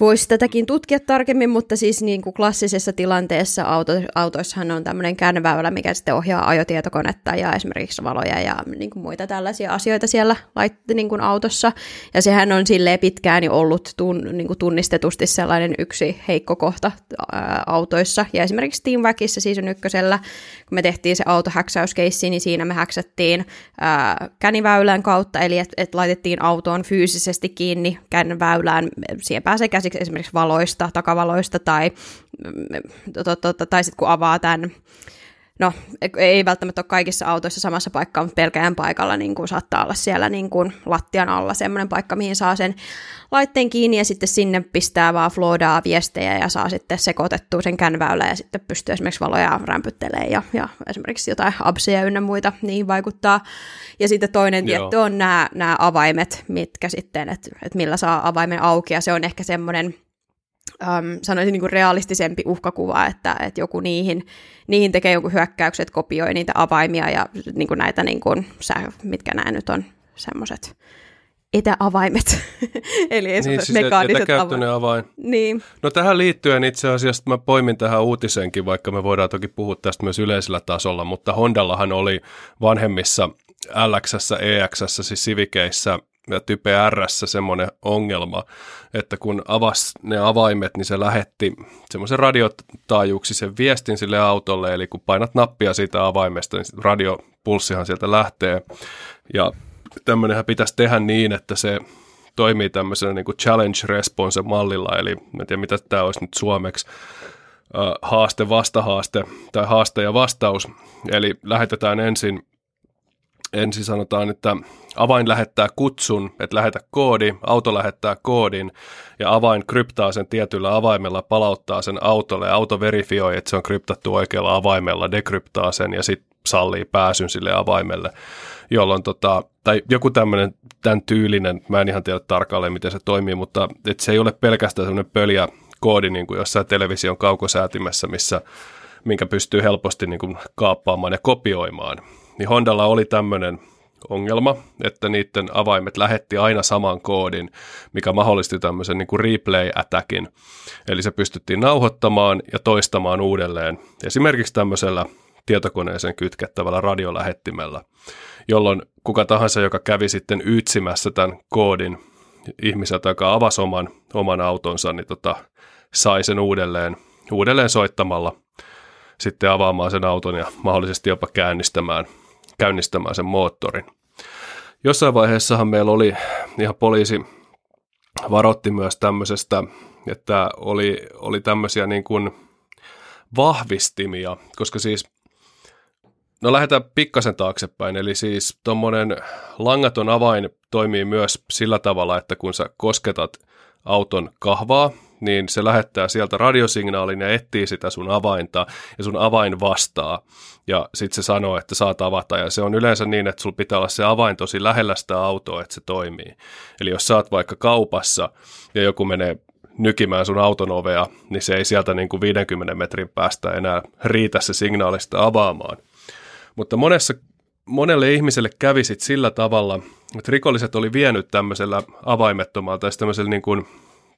voisi tätäkin tutkia tarkemmin, mutta siis niin kuin klassisessa tilanteessa auto, autoissahan on tämmöinen käännöväylä, mikä sitten ohjaa ajotietokonetta ja esimerkiksi valoja ja niin kuin muita tällaisia asioita siellä niin kuin autossa. Ja sehän on silleen pitkään ollut tun, niin kuin tunnistetusti sellainen yksi heikko kohta autoissa. Ja esimerkiksi Team siis on ykkösellä, kun me tehtiin se autohäksäyskeissi, niin siinä me häksättiin käniväylän kautta, eli että et laitettiin autoon fyysisesti kiinni känväylään. Siihen pääsee käsiksi esimerkiksi valoista, takavaloista tai, tai sitten kun avaa tämän no ei välttämättä ole kaikissa autoissa samassa paikkaa, mutta pelkään paikalla niin kuin saattaa olla siellä niin kuin lattian alla semmoinen paikka, mihin saa sen laitteen kiinni ja sitten sinne pistää vaan floodaa viestejä ja saa sitten sekoitettua sen känväylä ja sitten pystyy esimerkiksi valoja rämpyttelemään ja, ja esimerkiksi jotain abseja ynnä muita niihin vaikuttaa. Ja sitten toinen tietty on nämä, nämä avaimet, mitkä sitten, että, että millä saa avaimen auki ja se on ehkä semmoinen um, sanoisin niin kuin realistisempi uhkakuva, että, että joku niihin, niihin tekee joku hyökkäykset, kopioi niitä avaimia ja niin kuin näitä, niin kuin, mitkä nämä nyt on, semmoiset etäavaimet, [laughs] eli niin, siis mekaaniset avaimet. avain. Niin. No tähän liittyen itse asiassa mä poimin tähän uutisenkin, vaikka me voidaan toki puhua tästä myös yleisellä tasolla, mutta Hondallahan oli vanhemmissa LX, EX, siis Civiceissä Type R semmoinen ongelma, että kun avasi ne avaimet, niin se lähetti semmoisen radiotaajuuksisen viestin sille autolle, eli kun painat nappia siitä avaimesta, niin radiopulssihan sieltä lähtee. Ja tämmöinenhän pitäisi tehdä niin, että se toimii tämmöisenä niin kuin challenge response mallilla, eli en tiedä mitä tämä olisi nyt suomeksi, haaste, vastahaaste tai haaste ja vastaus. Eli lähetetään ensin ensin sanotaan, että avain lähettää kutsun, että lähetä koodi, auto lähettää koodin ja avain kryptaa sen tietyllä avaimella, palauttaa sen autolle ja auto verifioi, että se on kryptattu oikealla avaimella, dekryptaa sen ja sitten sallii pääsyn sille avaimelle, jolloin tota, tai joku tämmöinen tämän tyylinen, mä en ihan tiedä tarkalleen miten se toimii, mutta että se ei ole pelkästään semmoinen pöljä koodi niin kuin jossain television kaukosäätimessä, missä, minkä pystyy helposti niin kuin kaappaamaan ja kopioimaan niin Hondalla oli tämmöinen ongelma, että niiden avaimet lähetti aina saman koodin, mikä mahdollisti tämmöisen niin kuin replay-attackin. Eli se pystyttiin nauhoittamaan ja toistamaan uudelleen esimerkiksi tämmöisellä tietokoneeseen kytkettävällä radiolähettimellä, jolloin kuka tahansa, joka kävi sitten ytsimässä tämän koodin ihmiseltä, joka avasi oman, oman autonsa, niin tota, sai sen uudelleen, uudelleen soittamalla sitten avaamaan sen auton ja mahdollisesti jopa käynnistämään käynnistämään sen moottorin. Jossain vaiheessahan meillä oli ihan poliisi varotti myös tämmöisestä, että oli, oli tämmöisiä niin kuin vahvistimia, koska siis No lähdetään pikkasen taaksepäin, eli siis tuommoinen langaton avain toimii myös sillä tavalla, että kun sä kosketat auton kahvaa, niin se lähettää sieltä radiosignaalin ja etsii sitä sun avainta ja sun avain vastaa. Ja sitten se sanoo, että saat avata ja se on yleensä niin, että sulla pitää olla se avain tosi lähellä sitä autoa, että se toimii. Eli jos oot vaikka kaupassa ja joku menee nykimään sun auton ovea, niin se ei sieltä niin kuin 50 metrin päästä enää riitä se signaalista avaamaan. Mutta monessa, monelle ihmiselle kävi sit sillä tavalla, että rikolliset oli vienyt tämmöisellä avaimettomalla tai tämmöisellä niin kuin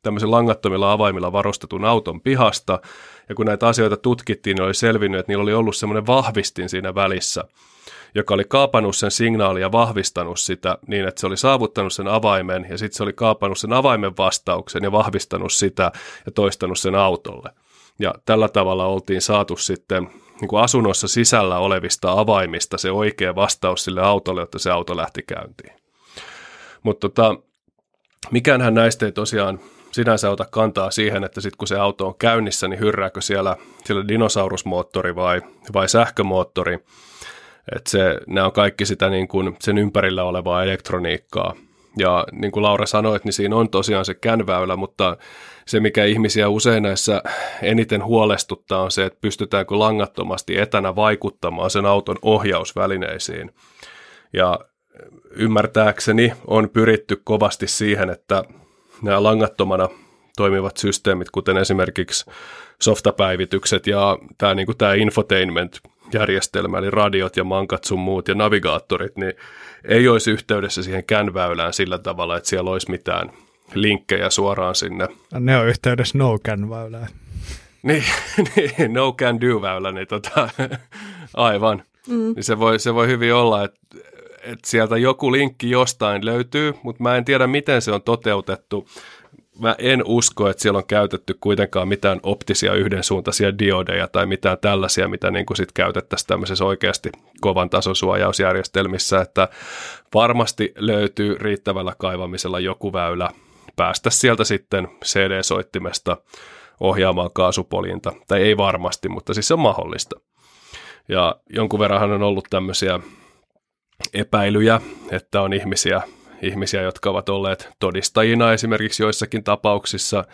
tämmöisellä langattomilla avaimilla varustetun auton pihasta, ja kun näitä asioita tutkittiin, niin oli selvinnyt, että niillä oli ollut semmoinen vahvistin siinä välissä, joka oli kaapannut sen signaalia ja vahvistanut sitä niin, että se oli saavuttanut sen avaimen, ja sitten se oli kaapannut sen avaimen vastauksen ja vahvistanut sitä ja toistanut sen autolle. Ja tällä tavalla oltiin saatu sitten niin kuin asunnossa sisällä olevista avaimista se oikea vastaus sille autolle, että se auto lähti käyntiin. Mutta tota, mikään näistä ei tosiaan sinänsä ota kantaa siihen, että sitten kun se auto on käynnissä, niin hyrrääkö siellä, siellä dinosaurusmoottori vai, vai sähkömoottori. Että se, nämä on kaikki sitä niin kuin sen ympärillä olevaa elektroniikkaa. Ja niin kuin Laura sanoi, niin siinä on tosiaan se känväylä, mutta se, mikä ihmisiä usein näissä eniten huolestuttaa, on se, että pystytäänkö langattomasti etänä vaikuttamaan sen auton ohjausvälineisiin. Ja ymmärtääkseni on pyritty kovasti siihen, että nämä langattomana toimivat systeemit, kuten esimerkiksi softapäivitykset ja tämä, niin kuin tämä infotainment-järjestelmä, eli radiot ja mankat sun muut ja navigaattorit, niin ei olisi yhteydessä siihen känväylään sillä tavalla, että siellä olisi mitään linkkejä suoraan sinne. Ne on yhteydessä no can-väylään. [laughs] niin, niin, no can do-väylä, niin tota, [laughs] aivan. Mm. Niin se, voi, se voi hyvin olla, että että sieltä joku linkki jostain löytyy, mutta mä en tiedä, miten se on toteutettu. Mä en usko, että siellä on käytetty kuitenkaan mitään optisia yhdensuuntaisia diodeja tai mitään tällaisia, mitä niin kuin sit käytettäisiin tämmöisessä oikeasti kovan tason suojausjärjestelmissä, että varmasti löytyy riittävällä kaivamisella joku väylä päästä sieltä sitten CD-soittimesta ohjaamaan kaasupoljinta, tai ei varmasti, mutta siis se on mahdollista. Ja jonkun verran on ollut tämmöisiä epäilyjä, että on ihmisiä, ihmisiä, jotka ovat olleet todistajina esimerkiksi joissakin tapauksissa,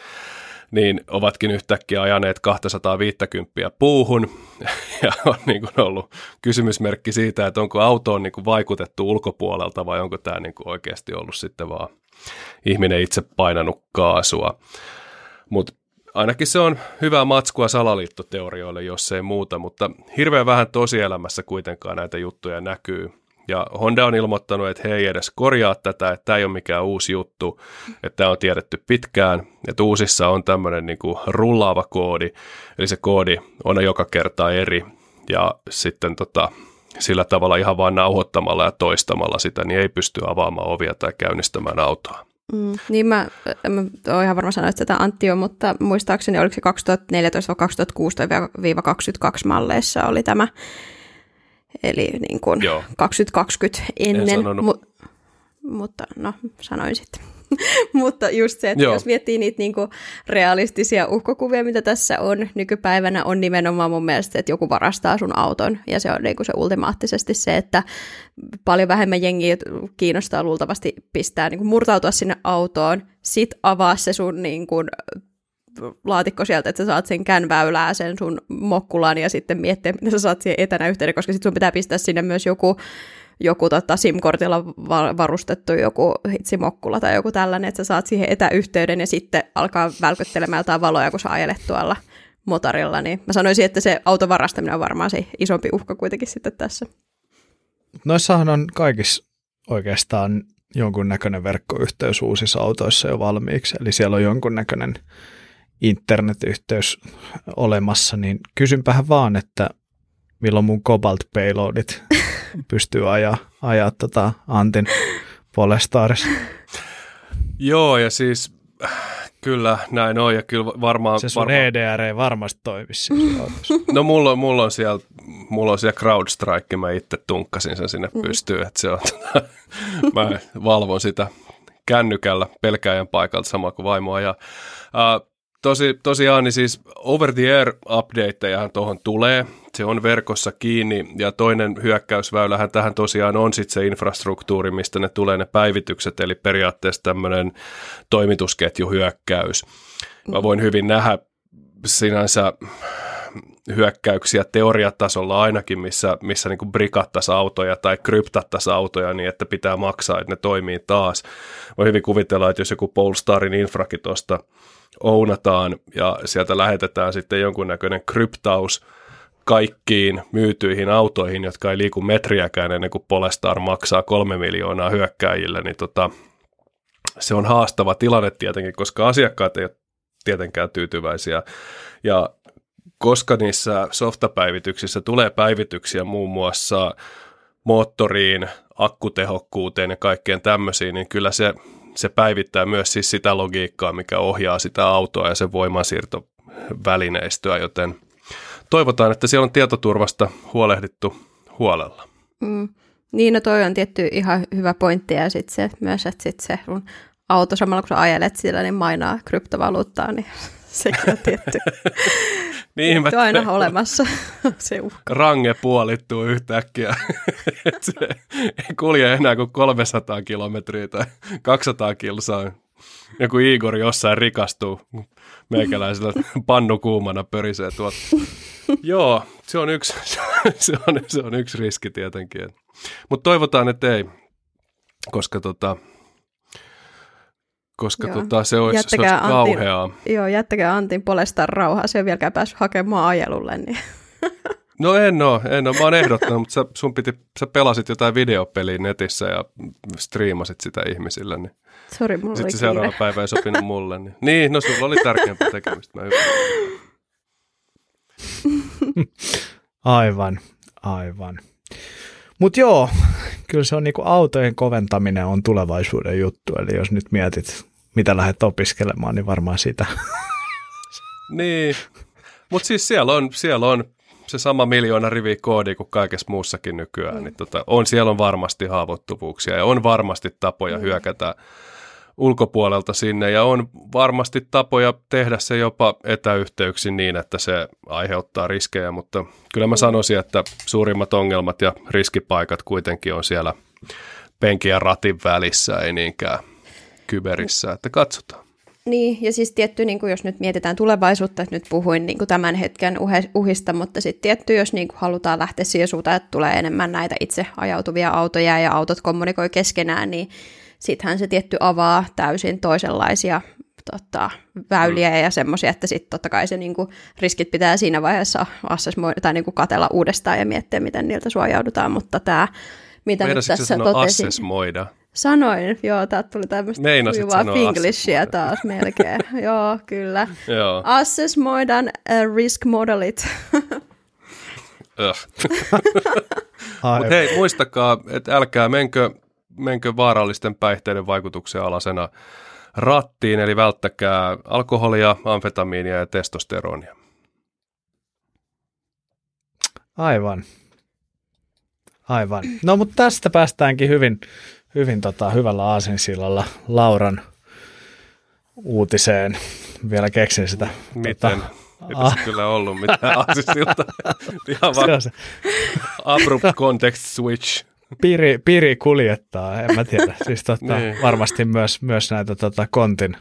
niin ovatkin yhtäkkiä ajaneet 250 puuhun [laughs] ja on niin kuin ollut kysymysmerkki siitä, että onko autoon niin kuin vaikutettu ulkopuolelta vai onko tämä niin kuin oikeasti ollut sitten vaan ihminen itse painanut kaasua. Mutta ainakin se on hyvää matskua salaliittoteorioille, jos ei muuta, mutta hirveän vähän tosielämässä kuitenkaan näitä juttuja näkyy. Ja Honda on ilmoittanut, että he ei edes korjaa tätä, että tämä ei ole mikään uusi juttu, että tämä on tiedetty pitkään, että uusissa on tämmöinen niin kuin rullaava koodi, eli se koodi on joka kerta eri, ja sitten tota, sillä tavalla ihan vain nauhoittamalla ja toistamalla sitä, niin ei pysty avaamaan ovia tai käynnistämään autoa. Mm, niin mä, mä oon ihan varma sanoa, että tätä Antti on, mutta muistaakseni oliko se 2014-2016-22 malleissa oli tämä eli niin kuin Joo. 2020 ennen. Mu- mutta no, sanoin sitten. [laughs] mutta just se, että Joo. jos miettii niitä niin kuin realistisia uhkokuvia, mitä tässä on nykypäivänä, on nimenomaan mun mielestä, että joku varastaa sun auton. Ja se on niin kuin se ultimaattisesti se, että paljon vähemmän jengiä kiinnostaa luultavasti pistää niin kuin murtautua sinne autoon, sit avaa se sun niin kuin laatikko sieltä, että sä saat sen känväylää, sen sun mokkulan ja sitten miettiä, miten sä saat siihen etänä yhteyden, koska sitten sun pitää pistää sinne myös joku, joku tota, SIM-kortilla varustettu joku hitsimokkula tai joku tällainen, että sä saat siihen etäyhteyden ja sitten alkaa välkyttelemään jotain valoja, kun sä ajelet tuolla motorilla, niin mä sanoisin, että se auton varastaminen on varmaan se isompi uhka kuitenkin sitten tässä. Noissahan on kaikissa oikeastaan jonkunnäköinen verkkoyhteys uusissa autoissa jo valmiiksi, eli siellä on jonkunnäköinen internetyhteys olemassa, niin kysynpähän vaan, että milloin mun Cobalt payloadit [laughs] pystyy ajaa, ajaa tota Antin Polestarissa. Joo, ja siis kyllä näin on, ja kyllä varmaan... Se sun varmaan... EDR ei varmasti toimisi No mulla, mulla on siellä, mulla on siellä CrowdStrike, mä itse tunkkasin sen sinne mm. pystyyn, että se on, tota, [laughs] mä valvon sitä kännykällä pelkäjän paikalta sama kuin vaimoa, ja uh, tosi, tosiaan niin siis over the air updatejahan tuohon tulee. Se on verkossa kiinni ja toinen hyökkäysväylähän tähän tosiaan on sitten se infrastruktuuri, mistä ne tulee ne päivitykset, eli periaatteessa tämmöinen toimitusketjuhyökkäys. Mä voin hyvin nähdä sinänsä hyökkäyksiä teoriatasolla ainakin, missä, missä niin brikattaisi autoja tai kryptattaisi autoja niin, että pitää maksaa, että ne toimii taas. Voi hyvin kuvitella, että jos joku Polestarin infrakin tuosta ounataan ja sieltä lähetetään sitten jonkunnäköinen kryptaus kaikkiin myytyihin autoihin, jotka ei liiku metriäkään ennen kuin Polestar maksaa kolme miljoonaa hyökkäjille, niin tota, se on haastava tilanne tietenkin, koska asiakkaat ei ole tietenkään tyytyväisiä. Ja koska niissä softapäivityksissä tulee päivityksiä muun muassa moottoriin, akkutehokkuuteen ja kaikkeen tämmöisiin, niin kyllä se, se päivittää myös siis sitä logiikkaa, mikä ohjaa sitä autoa ja sen voimansiirtovälineistöä, joten toivotaan, että siellä on tietoturvasta huolehdittu huolella. Mm. Niin, no toi on tietty ihan hyvä pointti ja sitten se myös, että sit se auto samalla kun sä ajelet sillä, niin mainaa kryptovaluuttaa, niin [laughs] sekin on tietty. Niin, mä aina olemassa [laughs] se uhka. Range puolittuu yhtäkkiä. [laughs] se ei kulje enää kuin 300 kilometriä tai 200 kilsaa. Joku Igor jossain rikastuu meikäläisellä [laughs] pannu kuumana pörisee tuot. Joo, se on yksi, se on, se on yksi riski tietenkin. Mutta toivotaan, että ei, koska tota, koska joo. tota, se olisi, se olisi kauheaa. Antin, joo, jättäkää Antin polestar rauhaa, se on vieläkään päässyt hakemaan ajelulle. Niin. No en ole, en ole. Mä oon ehdottanut, mutta sä, sun piti, sä pelasit jotain videopeliä netissä ja striimasit sitä ihmisille. Niin. Sori, mulla Sitten oli seuraava kiire. päivä ei sopinut mulle. Niin, niin no sulla oli tärkeämpää tekemistä. Mä [laughs] aivan, aivan. Mutta joo, [laughs] kyllä se on niinku autojen koventaminen on tulevaisuuden juttu, eli jos nyt mietit, mitä lähdet opiskelemaan, niin varmaan sitä. [laughs] niin, mutta siis siellä on, siellä on se sama miljoona rivi koodi kuin kaikessa muussakin nykyään, mm. niin tota, on, siellä on varmasti haavoittuvuuksia ja on varmasti tapoja mm. hyökätä ulkopuolelta sinne ja on varmasti tapoja tehdä se jopa etäyhteyksin niin, että se aiheuttaa riskejä, mutta kyllä mä sanoisin, että suurimmat ongelmat ja riskipaikat kuitenkin on siellä penkin ja ratin välissä, ei niinkään kyberissä, että katsotaan. Niin, ja siis tietty, niin kuin jos nyt mietitään tulevaisuutta, että nyt puhuin niin kuin tämän hetken uhista, mutta sitten tietty, jos niin kuin halutaan lähteä siihen suuntaan, että tulee enemmän näitä itse ajautuvia autoja ja autot kommunikoi keskenään, niin sittenhän se tietty avaa täysin toisenlaisia tota, väyliä mm. ja semmoisia, että sitten totta kai se niinku, riskit pitää siinä vaiheessa assessmoida, tai niinku katella uudestaan ja miettiä, miten niiltä suojaudutaan, mutta tämä, mitä nyt tässä totesin. Assessmoida? Sanoin, joo, täältä tuli tämmöistä kujuvaa finglishia taas melkein. [laughs] joo, kyllä. joo. Assessmoidan uh, risk modelit. [laughs] Mutta hei, muistakaa, että älkää menkö menkö vaarallisten päihteiden vaikutuksen alasena rattiin, eli välttäkää alkoholia, amfetamiinia ja testosteronia. Aivan. Aivan. No mutta tästä päästäänkin hyvin, hyvin tota, hyvällä aasinsillalla Lauran uutiseen. Vielä keksin sitä. Miten? Tota, Ei tässä ah. kyllä ollut mitään aasinsilta. [laughs] Ihan vaan abrupt context switch piiri, piiri kuljettaa, en mä tiedä. [laughs] Siis tota, niin. varmasti myös, myös näitä tota, kontin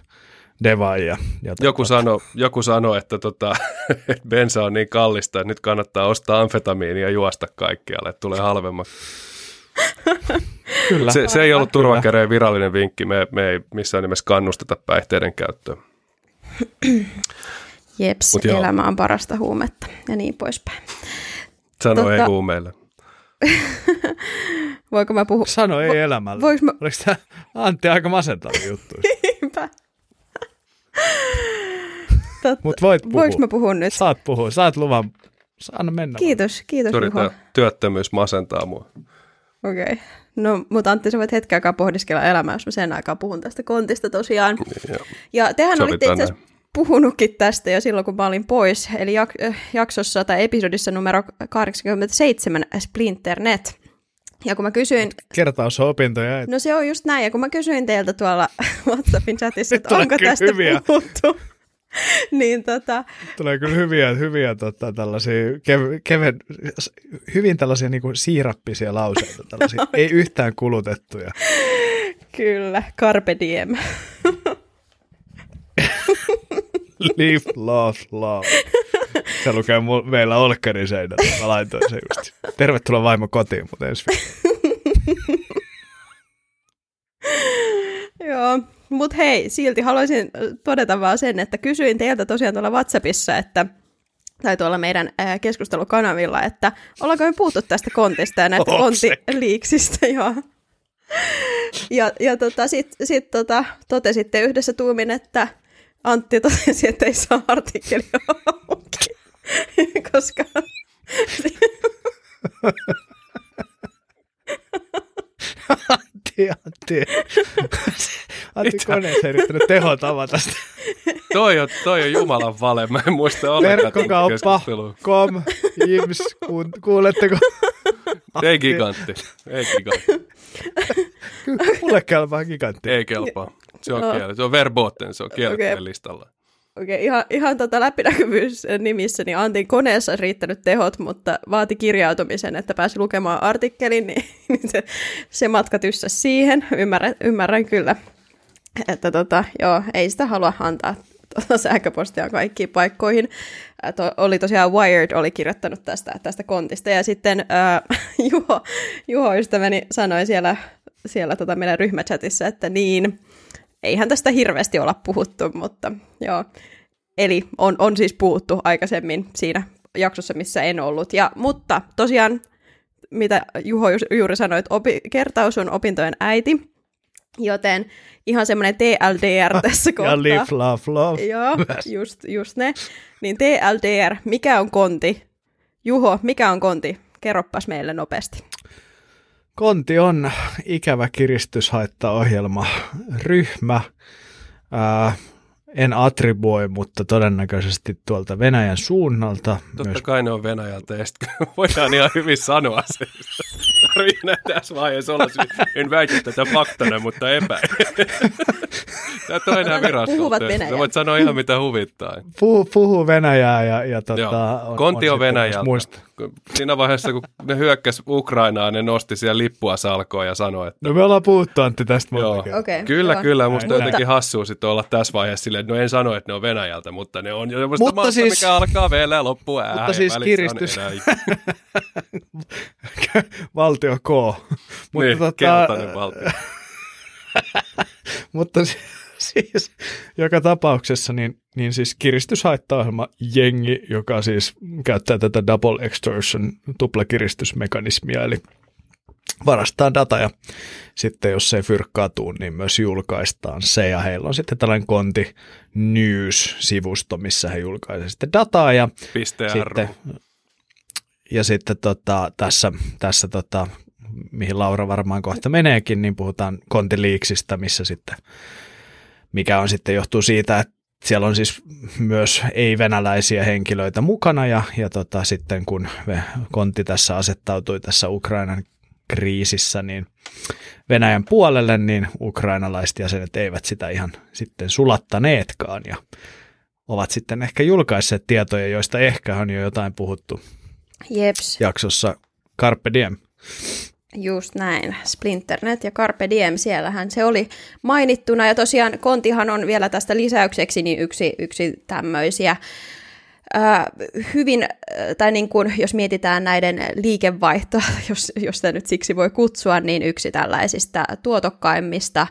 devaajia. Joku sanoi, joku sano, että tota, [laughs] bensa on niin kallista, että nyt kannattaa ostaa amfetamiinia ja juosta kaikkialle, että tulee halvemmaksi. Kyllä. Se, se ei ollut turvakereen virallinen vinkki. Me, me ei missään nimessä kannusteta päihteiden käyttöön. Jeps, Mut elämä on parasta huumetta ja niin poispäin. Sano tota, ei huumeille. [laughs] Voinko mä puhua? Sano ei Vo- elämällä. Voinko mä... Oliko tämä Antti aika masentava juttu? [laughs] Niinpä. [laughs] Mutta voit puhua. Voinko mä puhua nyt? Saat puhua, saat luvan. Anna mennä. Kiitos, vaan. kiitos Sori, Juho. työttömyys masentaa mua. Okei. Okay. No, mutta Antti, sä voit hetken aikaa pohdiskella elämää, jos mä sen aikaa puhun tästä kontista tosiaan. Ja, ja tehän olitte itse asiassa puhunutkin tästä jo silloin, kun mä olin pois, eli jak- äh, jaksossa tai episodissa numero 87 Splinternet. Ja kun mä kysyin... Kertausopintoja. No se on just näin, ja kun mä kysyin teiltä tuolla [laughs] WhatsAppin chatissa, että onko tästä hyviä. puhuttu, [laughs] niin tota... Tulee kyllä hyviä, hyviä tota, tällaisia, kev, keven, hyvin tällaisia niin kuin siirappisia lauseita, tällaisia, [laughs] ei yhtään kulutettuja. Kyllä, carpe diem. Live, love, love. Se lukee mu- meillä olkkarin seinällä. Mä laitoin sen just. Tervetuloa vaimo kotiin, mutta ensi Joo, mutta hei, silti haluaisin todeta vaan sen, että kysyin teiltä tosiaan tuolla WhatsAppissa, että tai tuolla meidän keskustelukanavilla, että ollaanko me puhuttu tästä kontista ja näistä kontiliiksistä, joo. Ja, ja tota, sitten sit, tota, totesitte yhdessä tuumin, että Antti totesi, että ei saa artikkeli auki, koska... Antti, Antti. Antti koneessa yrittänyt tehot avata sitä. toi, on, toi on Jumalan vale, mä en muista ollenkaan kom, Jims, kuuletteko? Ei gigantti, ei gigantti. Mulle kelpaa gigantti. Ei kelpaa. Se on, no. kiel- se on verboten, se on kiellettyjen okay. listalla. Okei, okay, ihan, ihan tota läpinäkyvyys nimissä, niin Antin koneessa riittänyt tehot, mutta vaati kirjautumisen, että pääsi lukemaan artikkelin, [laughs] niin, niin se, se matka tyssäsi siihen. Ymmärrän, ymmärrän kyllä, että tota, joo, ei sitä halua antaa tuota sähköpostia kaikkiin paikkoihin. To, oli tosiaan Wired oli kirjoittanut tästä, tästä kontista, ja sitten ää, [laughs] Juho, Juho ystäväni sanoi siellä, siellä tota meidän ryhmächatissa, että niin, eihän tästä hirveästi olla puhuttu, mutta joo. Eli on, on siis puhuttu aikaisemmin siinä jaksossa, missä en ollut. Ja, mutta tosiaan, mitä Juho juuri sanoi, että opi, kertaus on opintojen äiti, joten ihan semmoinen TLDR [laughs] tässä kohtaa. Ja live, love, love. Joo, just, just ne. Niin TLDR, mikä on konti? Juho, mikä on konti? Kerroppas meille nopeasti. Konti on ikävä kiristyshaittaohjelma, ryhmä, ää, en attribuoi, mutta todennäköisesti tuolta Venäjän suunnalta. Totta myös... kai ne on Venäjältä, ja sitten [laughs] voidaan ihan hyvin sanoa se. Tarvii tässä vaiheessa olla, en väitä tätä faktana, mutta epäin. [laughs] Tämä on enää virastolta. voit sanoa ihan mitä huvittaa. Puhu, puhu Venäjää ja, ja tota, on, Konti on, on Venäjältä. Muista. Siinä vaiheessa, kun ne hyökkäs Ukrainaan, ne nosti siellä lippua salkoon ja sanoi, että... No me ollaan puhuttu Antti tästä Joo. Okay, kyllä, joo. kyllä. Musta on jotenkin hassua sitten olla tässä vaiheessa silleen, että no en sano, että ne on Venäjältä, mutta ne on jo mutta maasta, siis, mikä alkaa vielä loppu ää, Mutta siis kiristys... [laughs] valtio K. Mutta niin, tota... keltainen valtio. [laughs] mutta [laughs] siis joka tapauksessa niin, niin siis kiristyshaittaohjelma jengi, joka siis käyttää tätä double extortion tuplakiristysmekanismia, eli varastaa data ja sitten jos se fyrkkaantuu, niin myös julkaistaan se. Ja heillä on sitten tällainen konti news-sivusto, missä he julkaisevat sitten dataa ja Piste sitten, ja sitten tota, tässä, tässä tota, mihin Laura varmaan kohta meneekin, niin puhutaan kontiliiksistä, missä sitten, mikä on sitten johtuu siitä, että siellä on siis myös ei-venäläisiä henkilöitä mukana ja, ja tota, sitten kun Kontti tässä asettautui tässä Ukrainan kriisissä niin Venäjän puolelle, niin ukrainalaiset jäsenet eivät sitä ihan sitten sulattaneetkaan ja ovat sitten ehkä julkaisseet tietoja, joista ehkä on jo jotain puhuttu Jeps. jaksossa Carpe Diem. Just näin. Splinternet ja Carpe Diem, siellähän se oli mainittuna. Ja tosiaan Kontihan on vielä tästä lisäykseksi niin yksi, yksi tämmöisiä hyvin, tai niin kuin, jos mietitään näiden liikevaihtoa, [laughs] jos, jos sitä nyt siksi voi kutsua, niin yksi tällaisista tuotokkaimmista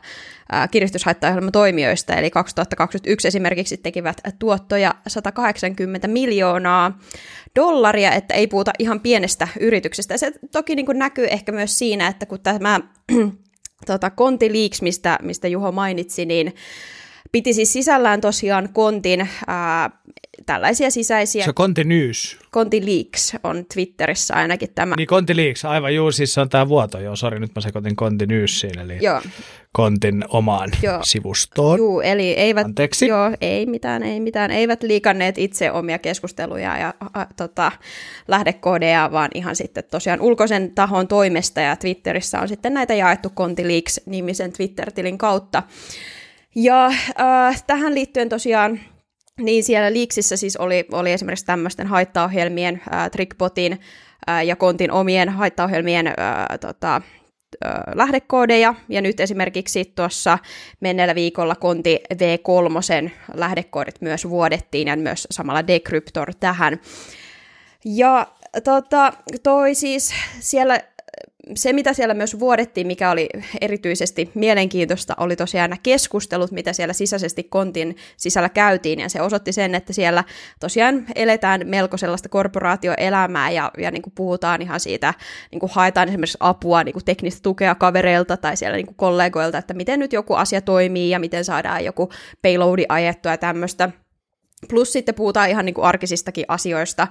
äh, kiristyshaittaohjelmatoimijoista, eli 2021 esimerkiksi tekivät tuottoja 180 miljoonaa dollaria, että ei puhuta ihan pienestä yrityksestä. Se toki niin kuin näkyy ehkä myös siinä, että kun tämä [clears throat] tota, Konti Leaks, mistä, mistä Juho mainitsi, niin piti siis sisällään tosiaan Kontin ää, tällaisia sisäisiä... Se on Konti News. Konti Leaks on Twitterissä ainakin tämä. Niin Konti Leaks, aivan juu, siis se on tämä vuoto, joo, sori, nyt mä sekoitin Konti Newsiin, eli joo. Kontin omaan joo. sivustoon. Joo, eli eivät, Anteeksi. Joo, ei mitään, ei mitään, eivät liikanneet itse omia keskusteluja ja a, tota, lähdekoodeja, vaan ihan sitten tosiaan ulkoisen tahon toimesta, ja Twitterissä on sitten näitä jaettu Konti Leaks-nimisen Twitter-tilin kautta. Ja äh, tähän liittyen tosiaan niin siellä Liiksissä siis oli, oli esimerkiksi tämmöisten haittaohjelmien, äh, Trickbotin äh, ja Kontin omien haittaohjelmien äh, tota, lähdekoodeja, ja nyt esimerkiksi tuossa menneellä viikolla Konti V3 lähdekoodit myös vuodettiin, ja myös samalla Decryptor tähän. Ja tota, toi siis siellä se, mitä siellä myös vuodettiin, mikä oli erityisesti mielenkiintoista, oli tosiaan nämä keskustelut, mitä siellä sisäisesti kontin sisällä käytiin, ja se osoitti sen, että siellä tosiaan eletään melko sellaista korporaatioelämää, ja, ja niin kuin puhutaan ihan siitä, niin kuin haetaan esimerkiksi apua, niin kuin teknistä tukea kavereilta tai siellä niin kuin kollegoilta, että miten nyt joku asia toimii, ja miten saadaan joku payloadi ajettua ja tämmöistä. Plus sitten puhutaan ihan niin kuin arkisistakin asioista,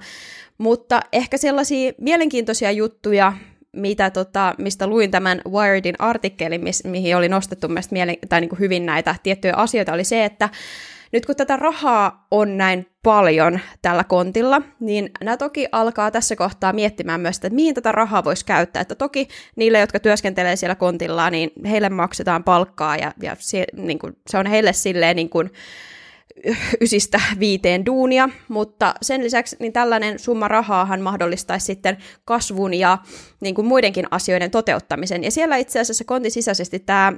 mutta ehkä sellaisia mielenkiintoisia juttuja, mitä tota, mistä luin tämän Wiredin artikkelin, mis, mihin oli nostettu mielen, tai niin kuin hyvin näitä tiettyjä asioita, oli se, että nyt kun tätä rahaa on näin paljon tällä kontilla, niin nämä toki alkaa tässä kohtaa miettimään myös, että mihin tätä rahaa voisi käyttää. Että toki niille, jotka työskentelee siellä kontilla, niin heille maksetaan palkkaa ja, ja se, niin kuin, se on heille silleen niin kuin, ysistä viiteen duunia, mutta sen lisäksi niin tällainen summa rahaahan mahdollistaisi sitten kasvun ja niin kuin muidenkin asioiden toteuttamisen. Ja siellä itse asiassa kontin sisäisesti tämä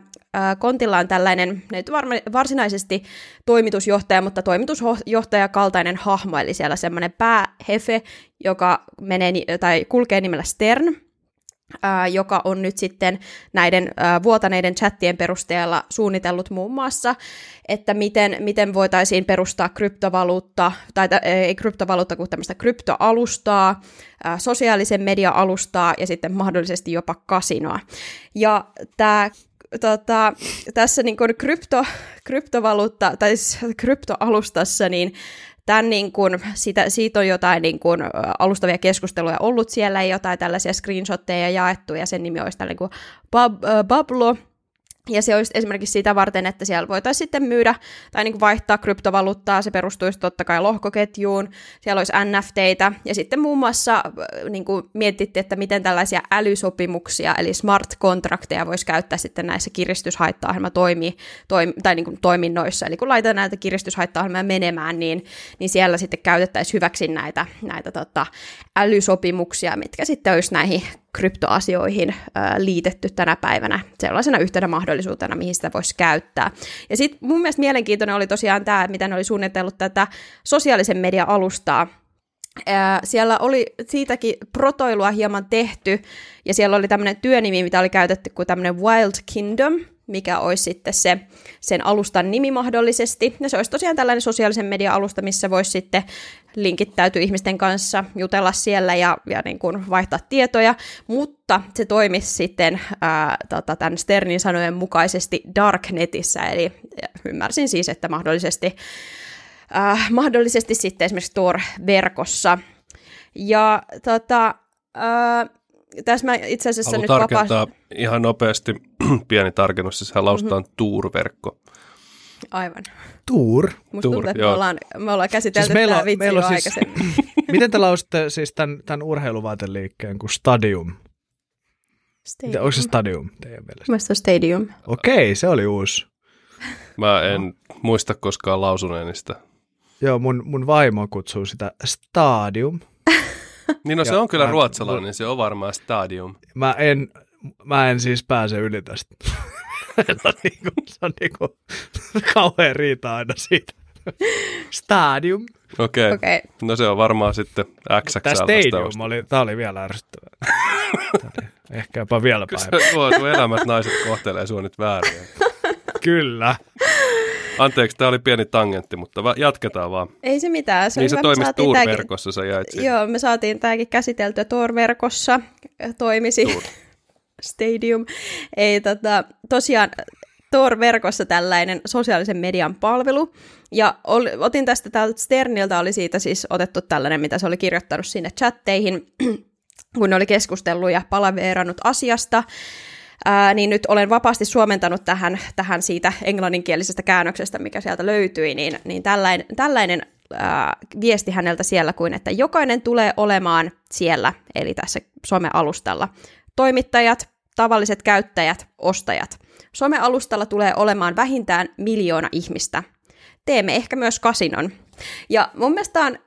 kontilla on tällainen nyt varsinaisesti toimitusjohtaja, mutta toimitusjohtaja kaltainen hahmo, eli siellä semmoinen päähefe, joka menee tai kulkee nimellä Stern, joka on nyt sitten näiden vuotaneiden chattien perusteella suunnitellut muun muassa, että miten, miten voitaisiin perustaa kryptovaluutta, tai ei kryptovaluutta kuin tämmöistä kryptoalustaa, sosiaalisen media-alustaa ja sitten mahdollisesti jopa kasinoa. Ja tämä tota, tässä niin kuin krypto, kryptovaluutta, tai siis kryptoalustassa, niin tämän niin kuin, siitä, siitä on jotain niin kuin, alustavia keskusteluja ollut siellä, jotain tällaisia screenshotteja jaettu, ja sen nimi olisi tällainen kuin Bab, äh, Bablo, ja se olisi esimerkiksi sitä varten, että siellä voitaisiin sitten myydä tai niin kuin vaihtaa kryptovaluuttaa, se perustuisi totta kai lohkoketjuun, siellä olisi NFTitä, ja sitten muun muassa äh, niin kuin mietittiin, että miten tällaisia älysopimuksia, eli smart contracteja voisi käyttää sitten näissä kiristyshaitta toimii, toim, tai niin kuin toiminnoissa, eli kun laitetaan näitä kiristyshaitta menemään, niin, niin siellä sitten käytettäisiin hyväksi näitä, näitä tota, älysopimuksia, mitkä sitten olisi näihin kryptoasioihin liitetty tänä päivänä sellaisena yhtenä mahdollisuutena, mihin sitä voisi käyttää. Ja sitten mun mielestä mielenkiintoinen oli tosiaan tämä, miten ne oli suunnitellut tätä sosiaalisen median alustaa, siellä oli siitäkin protoilua hieman tehty, ja siellä oli tämmöinen työnimi, mitä oli käytetty kuin tämmöinen Wild Kingdom, mikä olisi sitten se, sen alustan nimi mahdollisesti. Ja se olisi tosiaan tällainen sosiaalisen median alusta, missä voisi sitten linkittäytyä ihmisten kanssa, jutella siellä ja, ja niin kuin vaihtaa tietoja, mutta se toimisi sitten ää, tota, tämän Sternin sanojen mukaisesti Darknetissä, eli ymmärsin siis, että mahdollisesti, ää, mahdollisesti sitten esimerkiksi Tor-verkossa. Ja tota, ää, tässä mä itse asiassa Haluan nyt tarkentaa vapaasti... ihan nopeasti, [clears throat] pieni tarkennus, siis hän lausutaan mm-hmm. Tour-verkko. Aivan. Tour? Musta Tour, tuntuu, että me ollaan, me ollaan käsitelty siis meillä, tämä vitsi meillä jo siis, [laughs] Miten te lausutte siis tämän, tämän urheiluvaateliikkeen kuin Stadium? Stadium. Onko se Stadium teidän mielestä? Mielestäni Stadium. Okei, se oli uusi. Mä en no. muista koskaan lausuneeni sitä. Joo, mun, mun vaimo kutsuu sitä Stadium. [laughs] [laughs] niin no se on kyllä mä, ruotsalainen, niin se on varmaan Stadium. Mä en, mä en siis pääse yli tästä. [laughs] se on, niinku, se on niinku kauhean riita aina siitä. Stadium. Okei, okay. okay. no se on varmaan sitten XX. Tämä Stadium oli, tämä oli vielä ärsyttävää. Ehkä jopa vielä päivä. Tuo, tuo elämät naiset kohtelee sinua nyt väärin. Kyllä. Anteeksi, tämä oli pieni tangentti, mutta jatketaan vaan. Ei se mitään. Se niin se toimisi Tour-verkossa, sä jäit siihen. Joo, me saatiin tämäkin käsiteltyä Tour-verkossa. Toimisi. [laughs] Stadium. Ei, tota, tosiaan Tor-verkossa tällainen sosiaalisen median palvelu. Ja ol, otin tästä täältä Sterniltä, oli siitä siis otettu tällainen, mitä se oli kirjoittanut sinne chatteihin, [clears throat] kun ne oli keskustellut ja palaveerannut asiasta. Ää, niin nyt olen vapaasti suomentanut tähän, tähän siitä englanninkielisestä käännöksestä, mikä sieltä löytyi, niin, niin tällainen, tällainen ää, viesti häneltä siellä kuin, että jokainen tulee olemaan siellä, eli tässä somealustalla. Toimittajat, tavalliset käyttäjät, ostajat. Somealustalla tulee olemaan vähintään miljoona ihmistä. teemme ehkä myös kasinon. Ja mun mielestä on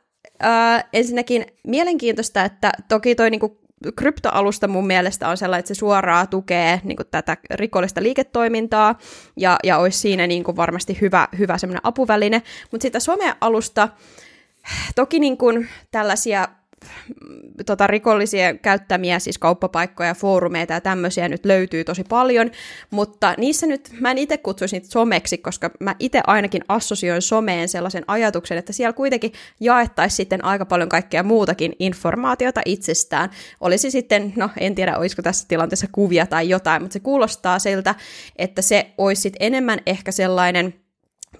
äh, ensinnäkin mielenkiintoista, että toki toi niinku kryptoalusta mun mielestä on sellainen, että se suoraan tukee niin kuin tätä rikollista liiketoimintaa ja, ja olisi siinä niin kuin varmasti hyvä, hyvä semmoinen apuväline. Mutta sitä somealusta, toki niin kuin tällaisia tota, rikollisia käyttämiä, siis kauppapaikkoja, foorumeita ja tämmöisiä nyt löytyy tosi paljon, mutta niissä nyt, mä en itse kutsuisi niitä someksi, koska mä itse ainakin assosioin someen sellaisen ajatuksen, että siellä kuitenkin jaettaisiin sitten aika paljon kaikkea muutakin informaatiota itsestään. Olisi sitten, no en tiedä, olisiko tässä tilanteessa kuvia tai jotain, mutta se kuulostaa siltä, että se olisi enemmän ehkä sellainen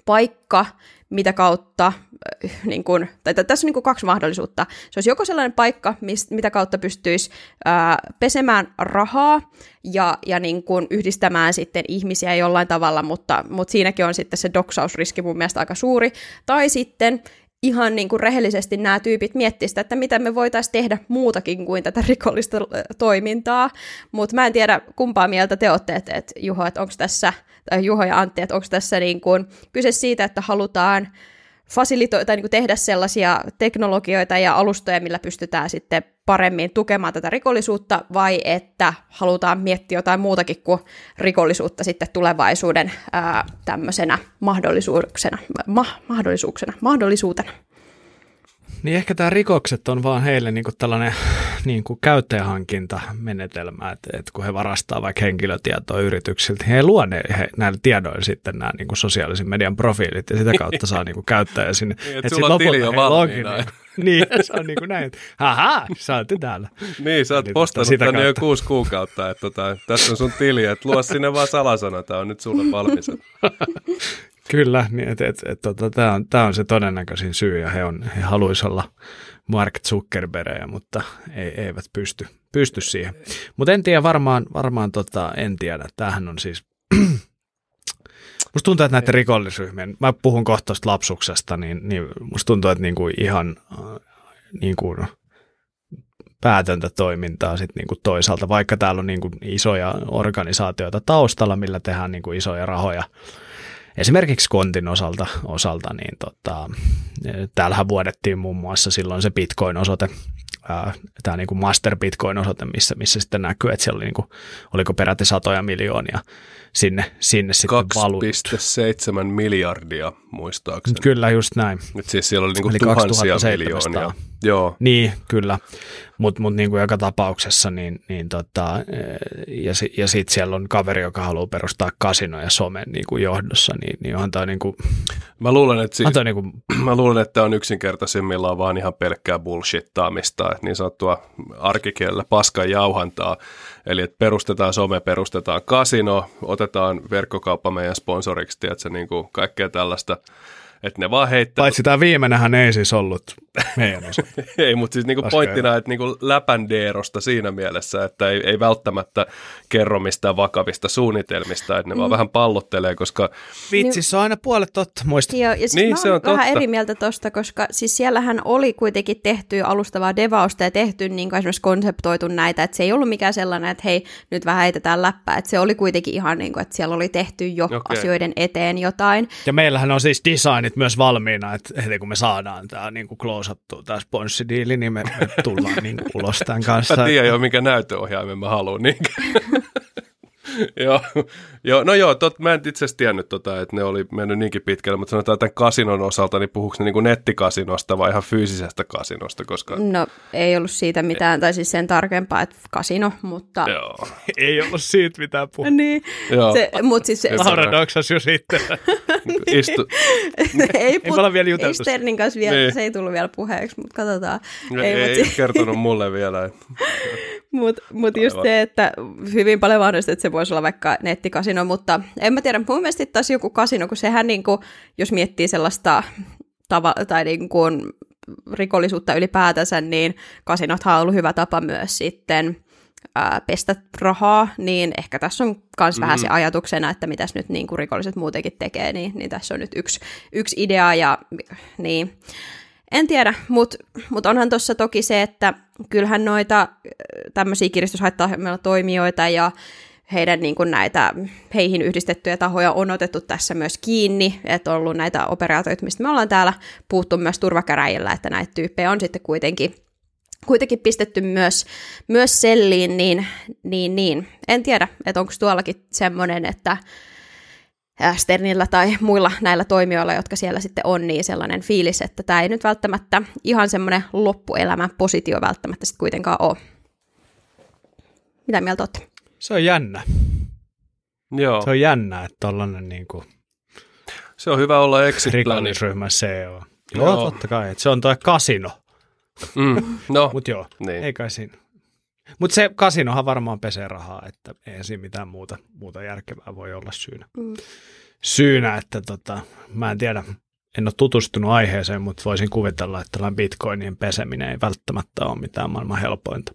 paikka, mitä kautta, [laughs] niin kun, tai tässä on niin kuin kaksi mahdollisuutta. Se olisi joko sellainen paikka, mist, mitä kautta pystyisi äh, pesemään rahaa ja, ja niin kuin yhdistämään sitten ihmisiä jollain tavalla, mutta, mutta siinäkin on sitten se doksausriski mun mielestä aika suuri. Tai sitten ihan niin kuin rehellisesti nämä tyypit miettivät sitä, että mitä me voitaisiin tehdä muutakin kuin tätä rikollista äh, toimintaa. Mutta mä en tiedä, kumpaa mieltä te olette, että, että Juho, että onko tässä, tai Juho ja Antti, että onko tässä niin kuin kyse siitä, että halutaan fasilito- tai niin kuin tehdä sellaisia teknologioita ja alustoja, millä pystytään sitten paremmin tukemaan tätä rikollisuutta, vai että halutaan miettiä jotain muutakin kuin rikollisuutta sitten tulevaisuuden ää, tämmöisenä mahdollisuuksena, ma- mahdollisuuksena, mahdollisuutena. Niin ehkä tämä rikokset on vaan heille niinku tällainen niinku käyttäjähankintamenetelmä, että, että kun he varastaa vaikka henkilötietoa yrityksiltä, he luo ne, he, näillä tiedoilla sitten nämä niinku sosiaalisen median profiilit ja sitä kautta saa niinku käyttäjä sinne. niin, että sulla on tili jo valmiina. Niin, niin, se on niin kuin näin, että haha, sä oot täällä. Niin, sä oot postannut sitä tänne jo kuusi kuukautta, että tota, tässä on sun tili, että luo sinne vaan salasana, tämä on nyt sulle valmis. [laughs] Kyllä, niin että et, et, tota, tämä on, on se todennäköisin syy ja he, on, he haluaisivat olla Mark Zuckerbergejä, mutta ei, eivät pysty, pysty siihen. Mutta en tiedä, varmaan, varmaan tota, en tiedä. Tämähän on siis, [clears throat] musta tuntuu, että näiden rikollisryhmien, mä puhun kohta lapsuksesta, niin, niin musta tuntuu, että niinku ihan äh, niinku, päätöntä toimintaa sit niinku toisaalta, vaikka täällä on niinku isoja organisaatioita taustalla, millä tehdään niinku isoja rahoja esimerkiksi kontin osalta, osalta niin tota, täällähän vuodettiin muun muassa silloin se Bitcoin-osoite, tämä niin kuin Master Bitcoin-osoite, missä, missä sitten näkyy, että siellä oli, niin kuin, oliko peräti satoja miljoonia sinne, sinne sitten valuut. 2,7 miljardia muistaakseni. Kyllä, just näin. Et siis siellä oli niin kuin tuhansia miljoonia. Joo. Niin, kyllä. Mutta mut niin kuin joka tapauksessa, niin, niin tota, ja, ja sitten siellä on kaveri, joka haluaa perustaa kasino ja somen niin kuin johdossa, niin, niin onhan toi niin kuin, Mä luulen, että, siis, niin kuin, mä luulen, että on yksinkertaisimmillaan vaan ihan pelkkää bullshittaamista, että niin sanottua arkikielellä paskan jauhantaa. Eli että perustetaan some, perustetaan kasino, otetaan verkkokauppa meidän sponsoriksi, tiedätkö, niin kuin kaikkea tällaista että ne vaan heittää. Paitsi tämä viimeinenhän ei siis ollut meidän osa. [laughs] ei, mutta siis niinku pointtina, että niinku läpändeerosta siinä mielessä, että ei, ei välttämättä kerro mistään vakavista suunnitelmista, että ne mm. vaan vähän pallottelee, koska... Vitsi, se on aina puolet totta, muista. Joo, ja siis niin, se on vähän totta. eri mieltä tosta, koska siis siellähän oli kuitenkin tehty alustavaa devausta ja tehty niin kuin esimerkiksi konseptoitu näitä, että se ei ollut mikään sellainen, että hei, nyt vähän heitetään läppää, että se oli kuitenkin ihan niin kuin, että siellä oli tehty jo okay. asioiden eteen jotain. Ja meillähän on siis designit nyt myös valmiina, että heti kun me saadaan tämä niin kuin klousattu tämä sponssidiili, niin me, me tullaan niin kuin ulos tämän kanssa. Mä tiedän jo, minkä näytöohjaimen mä haluan. Niin. [laughs] joo, joo, no joo, tot, mä en itse asiassa tiennyt, tota, että ne oli mennyt niinkin pitkälle, mutta sanotaan tämän kasinon osalta, niin puhuuko ne niin kuin nettikasinosta vai ihan fyysisestä kasinosta? Koska... No ei ollut siitä mitään, tai siis sen tarkempaa, että kasino, mutta... Joo. [laughs] ei ollut siitä mitään puhua. niin, joo. Se, mutta siis se... Laura doksas jo sitten. [laughs] Istu. ei, put, ei, vielä ei Sternin kanssa vielä, niin. se ei tullut vielä puheeksi, mutta katsotaan. Ei, ei, ei kertonut mulle vielä. Mutta mut just se, että hyvin paljon mahdollista, että se voisi olla vaikka nettikasino, mutta en mä tiedä, mun mielestä taas joku kasino, kun sehän niin kuin, jos miettii sellaista tava- tai niin kuin rikollisuutta ylipäätänsä, niin kasinothan on ollut hyvä tapa myös sitten ää, pestä rahaa, niin ehkä tässä on myös mm. vähän se ajatuksena, että mitäs nyt niin kuin rikolliset muutenkin tekee, niin, niin tässä on nyt yksi, yksi idea ja niin. En tiedä, mutta mut onhan tuossa toki se, että kyllähän noita tämmöisiä kiristyshaitta toimijoita ja heidän niin kuin näitä heihin yhdistettyjä tahoja on otettu tässä myös kiinni, että on ollut näitä operaatioita, mistä me ollaan täällä puhuttu myös turvakäräjillä, että näitä tyyppejä on sitten kuitenkin kuitenkin pistetty myös, myös selliin, niin, niin, niin. en tiedä, että onko tuollakin semmoinen, että Sternillä tai muilla näillä toimijoilla, jotka siellä sitten on, niin sellainen fiilis, että tämä ei nyt välttämättä ihan semmoinen loppuelämän positio välttämättä sitten kuitenkaan ole. Mitä mieltä olette? Se on jännä. Joo. Se on jännä, että tollainen niin kuin Se on hyvä olla exit rikollisryhmän CEO. Joo, joo, totta kai. Että se on tuo kasino. Mm, no, [laughs] Mutta joo, niin. ei kai siinä. Mutta se kasinohan varmaan pesee rahaa, että ei siinä mitään muuta, muuta järkevää voi olla syynä. Mm. Syynä, että tota, mä en tiedä, en ole tutustunut aiheeseen, mutta voisin kuvitella, että tällainen bitcoinien peseminen ei välttämättä ole mitään maailman helpointa.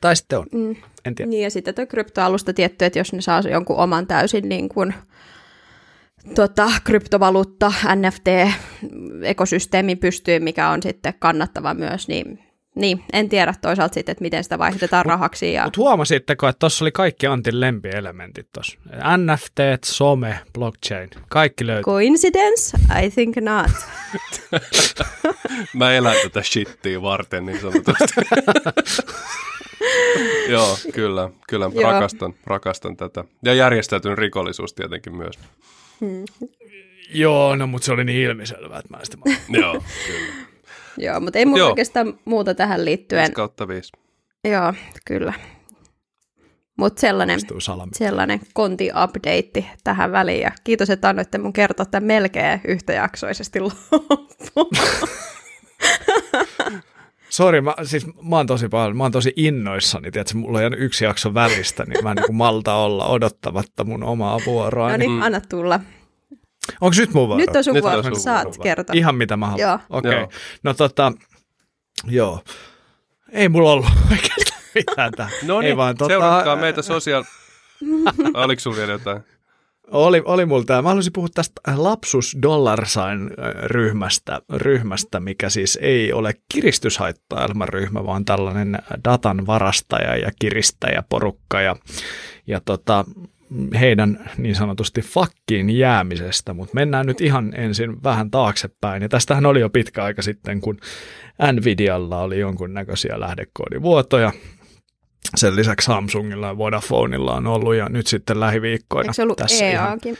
Tai sitten on, Mm. En tiedä. Niin ja sitten tuo kryptoalusta tietty, että jos ne saa jonkun oman täysin niin kuin, tota, kryptovaluutta, NFT-ekosysteemi pystyy, mikä on sitten kannattava myös, niin, niin en tiedä toisaalta sitten, että miten sitä vaihdetaan rahaksi. Ja... Mutta huomasitteko, että tuossa oli kaikki Antin lempielementit tuossa. NFT, some, blockchain, kaikki löytyy. Coincidence? I think not. [laughs] Mä elän tätä shittiä varten niin sanotusti. [laughs] Joo, kyllä, kyllä. Joo. Rakastan, rakastan tätä. Ja järjestäytynyt rikollisuus tietenkin myös. Joo, no mutta se oli niin ilmiselvää, että mä en sitä Joo, kyllä. Joo, mutta ei mulla Joo. oikeastaan muuta tähän liittyen. 5 kautta 5. Joo, kyllä. Mutta sellainen, sellainen konti-update tähän väliin. Ja kiitos, että annoitte mun kertoa tämän melkein yhtäjaksoisesti loppuun. [laughs] Sori, mä, siis mä oon tosi paljon, mä oon tosi innoissani, tiedätkö, mulla on jäänyt yksi jakso välistä, niin mä en niin malta olla odottamatta mun omaa vuoroa. no niin. niin, anna tulla. Onko nyt mun vuoro? Nyt on sun Nyt on vuoro, sun saat vuoro. kertoa. Ihan mitä mä haluan. Joo. Okei. Okay. Joo. No tota, joo. Ei mulla ollut [laughs] oikeastaan mitään tähän. No niin, vaan, tota, seuratkaa meitä sosiaal... [laughs] Oliko sulla vielä jotain? Oli, oli mulla tämä. Mä haluaisin puhua tästä lapsus dollar sign ryhmästä, ryhmästä, mikä siis ei ole kiristyshaittailman ryhmä, vaan tällainen datan varastaja ja kiristäjä porukka ja, ja tota, heidän niin sanotusti fakkiin jäämisestä, mutta mennään nyt ihan ensin vähän taaksepäin. Ja tästähän oli jo pitkä aika sitten, kun Nvidialla oli jonkunnäköisiä lähdekoodivuotoja. Sen lisäksi Samsungilla ja Vodafoneilla on ollut ja nyt sitten lähiviikkoina. Eikö se ollut tässä ihan- EAkin?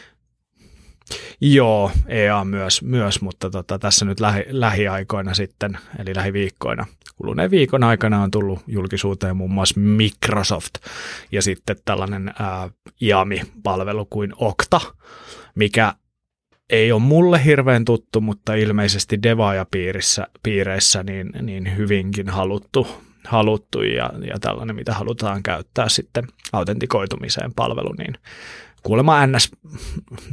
Joo, EA myös, myös mutta tota, tässä nyt lähi, lähiaikoina sitten, eli lähiviikkoina, kuluneen viikon aikana on tullut julkisuuteen muun muassa Microsoft ja sitten tällainen ää, IAMI-palvelu kuin Okta, mikä ei ole mulle hirveän tuttu, mutta ilmeisesti devaajapiirissä piireissä niin, niin hyvinkin haluttu, haluttu ja, ja tällainen, mitä halutaan käyttää sitten autentikoitumiseen palvelu, niin kuulemma NS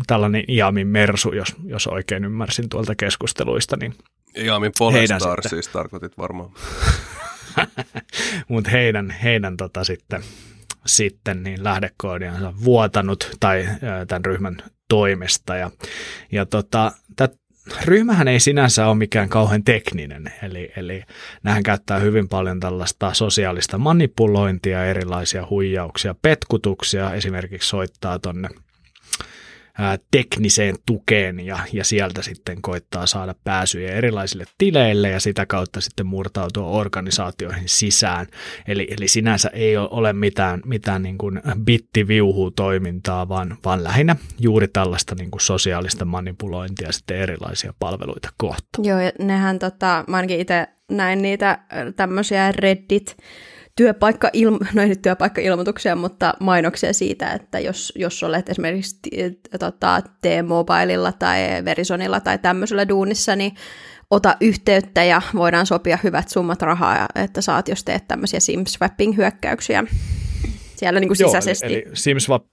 tällainen IAMin mersu, jos, jos oikein ymmärsin tuolta keskusteluista, niin, Heidän Polestar siis tarkoitit varmaan. [laughs] mutta heidän, heidän tota sitten, sitten niin lähdekoodiansa vuotanut tai tämän ryhmän toimesta ja, ja tota, ryhmähän ei sinänsä ole mikään kauhean tekninen, eli, eli nähän käyttää hyvin paljon tällaista sosiaalista manipulointia, erilaisia huijauksia, petkutuksia, esimerkiksi soittaa tonne tekniseen tukeen ja, ja sieltä sitten koittaa saada pääsyjä erilaisille tileille ja sitä kautta sitten murtautua organisaatioihin sisään. Eli, eli sinänsä ei ole- ole mitään, mitään niin kuin bittiviuhu-toimintaa, vaan, vaan lähinnä juuri tällaista niin kuin sosiaalista manipulointia sitten erilaisia palveluita kohtaan. Joo, ja nehän, tota, mä ainakin itse näin niitä tämmöisiä Reddit, työpaikka no ei nyt työpaikka-ilmoituksia, mutta mainoksia siitä, että jos, jos olet esimerkiksi tota, T-Mobilella tai Verisonilla tai tämmöisellä duunissa, niin ota yhteyttä ja voidaan sopia hyvät summat rahaa, että saat, jos teet tämmöisiä SIM-swapping-hyökkäyksiä siellä niin kuin sisäisesti. Joo, eli, eli SimSwap,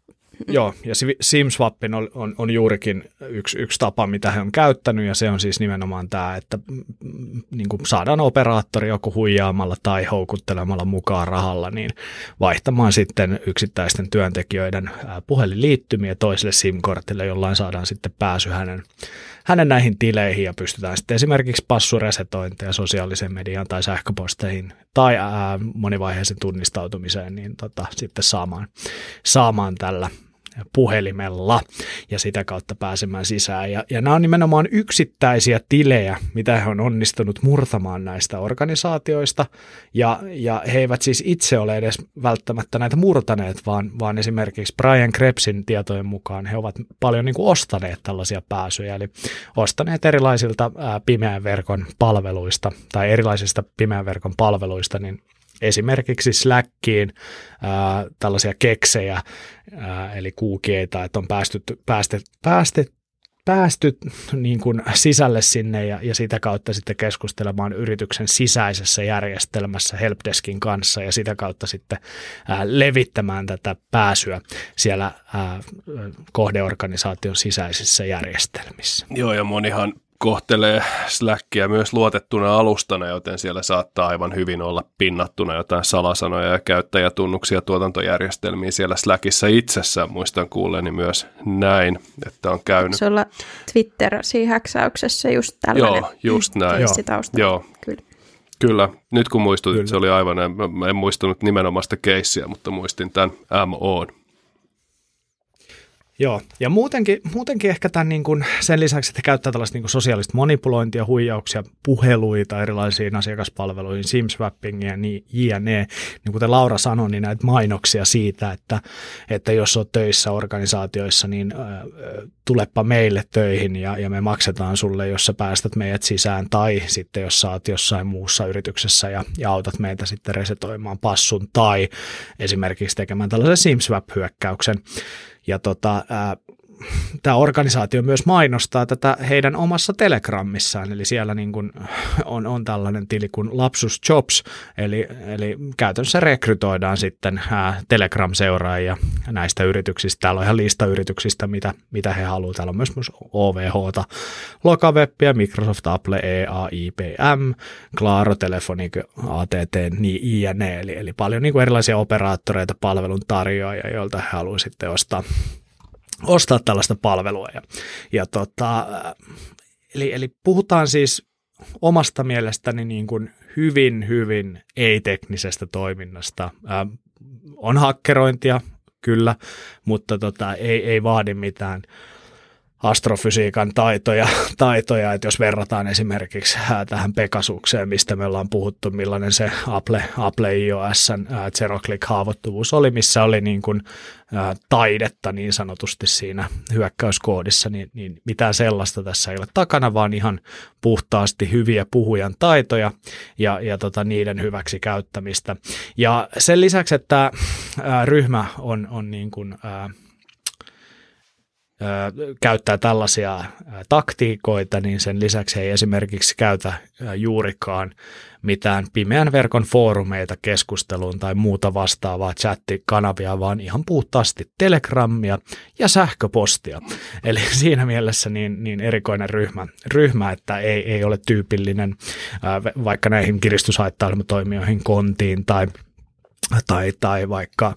Joo, ja SIM-swappin on, on, on juurikin yksi, yksi tapa, mitä he on käyttänyt, ja se on siis nimenomaan tämä, että mm, niin kuin saadaan operaattori joku huijaamalla tai houkuttelemalla mukaan rahalla, niin vaihtamaan sitten yksittäisten työntekijöiden puhelinliittymiä toiselle SIM-kortille, jollain saadaan sitten pääsy hänen, hänen näihin tileihin, ja pystytään sitten esimerkiksi passuresetointeja sosiaaliseen mediaan tai sähköposteihin tai ää, monivaiheisen tunnistautumiseen, niin tota, sitten saamaan, saamaan tällä puhelimella ja sitä kautta pääsemään sisään. Ja, ja nämä on nimenomaan yksittäisiä tilejä, mitä he on onnistunut murtamaan näistä organisaatioista ja, ja he eivät siis itse ole edes välttämättä näitä murtaneet, vaan, vaan esimerkiksi Brian Krebsin tietojen mukaan he ovat paljon niin kuin ostaneet tällaisia pääsyjä, eli ostaneet erilaisilta ää, pimeän verkon palveluista tai erilaisista pimeän verkon palveluista, niin esimerkiksi Slackiin ää, tällaisia keksejä, ää, eli kuukieita, että on päästy, päästy, päästy, päästy niin kuin sisälle sinne ja, ja sitä kautta sitten keskustelemaan yrityksen sisäisessä järjestelmässä helpdeskin kanssa ja sitä kautta sitten ää, levittämään tätä pääsyä siellä ää, kohdeorganisaation sisäisissä järjestelmissä. Joo, ja monihan kohtelee Slackia myös luotettuna alustana, joten siellä saattaa aivan hyvin olla pinnattuna jotain salasanoja ja käyttäjätunnuksia tuotantojärjestelmiin siellä Slackissa itsessään. Muistan kuulleeni myös näin, että on käynyt. Se olla Twitter-häksäyksessä just tällainen. Joo, just näin. Joo. Joo. Kyllä. Kyllä. Nyt kun muistutit, Kyllä. se oli aivan, en, en muistunut nimenomaan sitä keissiä, mutta muistin tämän MOn. Joo, ja muutenkin, muutenkin ehkä tämän niin kuin sen lisäksi, että käyttää tällaista niin kuin sosiaalista manipulointia, huijauksia, puheluita erilaisiin asiakaspalveluihin, SIM-swappingia ja niin, jne. Niin kuten Laura sanoi, niin näitä mainoksia siitä, että, että jos olet töissä organisaatioissa, niin tulepa meille töihin ja, ja me maksetaan sulle, jos sä päästät meidät sisään, tai sitten jos sä oot jossain muussa yrityksessä ja, ja autat meitä sitten resetoimaan passun, tai esimerkiksi tekemään tällaisen SIM-swap-hyökkäyksen, ja tota, ää, tämä organisaatio myös mainostaa tätä heidän omassa Telegrammissaan, eli siellä niin kuin on, on tällainen tili kuin Lapsus Jobs, eli, eli käytännössä rekrytoidaan sitten Telegram-seuraajia näistä yrityksistä. Täällä on ihan lista yrityksistä, mitä, mitä he haluavat. Täällä on myös, myös OVH, Lokawebbia, Microsoft, Apple, EA, IBM, Claro, Telefonica, ATT, niin jne. Eli, eli paljon niin kuin erilaisia operaattoreita, palvelun tarjoajia, joilta he haluavat sitten ostaa ostaa tällaista palvelua. Ja, ja tota, eli, eli puhutaan siis omasta mielestäni niin kuin hyvin, hyvin ei-teknisestä toiminnasta. Ää, on hakkerointia, kyllä, mutta tota, ei, ei vaadi mitään astrofysiikan taitoja, [laughs] taitoja, että jos verrataan esimerkiksi tähän Pekasukseen, mistä me ollaan puhuttu, millainen se Apple, Apple iOS Zero Click haavoittuvuus oli, missä oli niin kuin, taidetta niin sanotusti siinä hyökkäyskoodissa, niin, niin mitään sellaista tässä ei ole takana, vaan ihan puhtaasti hyviä puhujan taitoja ja, ja tota, niiden hyväksi käyttämistä. Ja sen lisäksi, että ryhmä on, on niin kuin, käyttää tällaisia taktiikoita, niin sen lisäksi ei esimerkiksi käytä juurikaan mitään pimeän verkon foorumeita keskusteluun tai muuta vastaavaa chattikanavia, vaan ihan puhtaasti telegramia ja sähköpostia. Eli [laughs] siinä mielessä niin, niin erikoinen ryhmä, ryhmä, että ei, ei ole tyypillinen vaikka näihin kiristyshaittailmatoimijoihin kontiin tai, tai, tai vaikka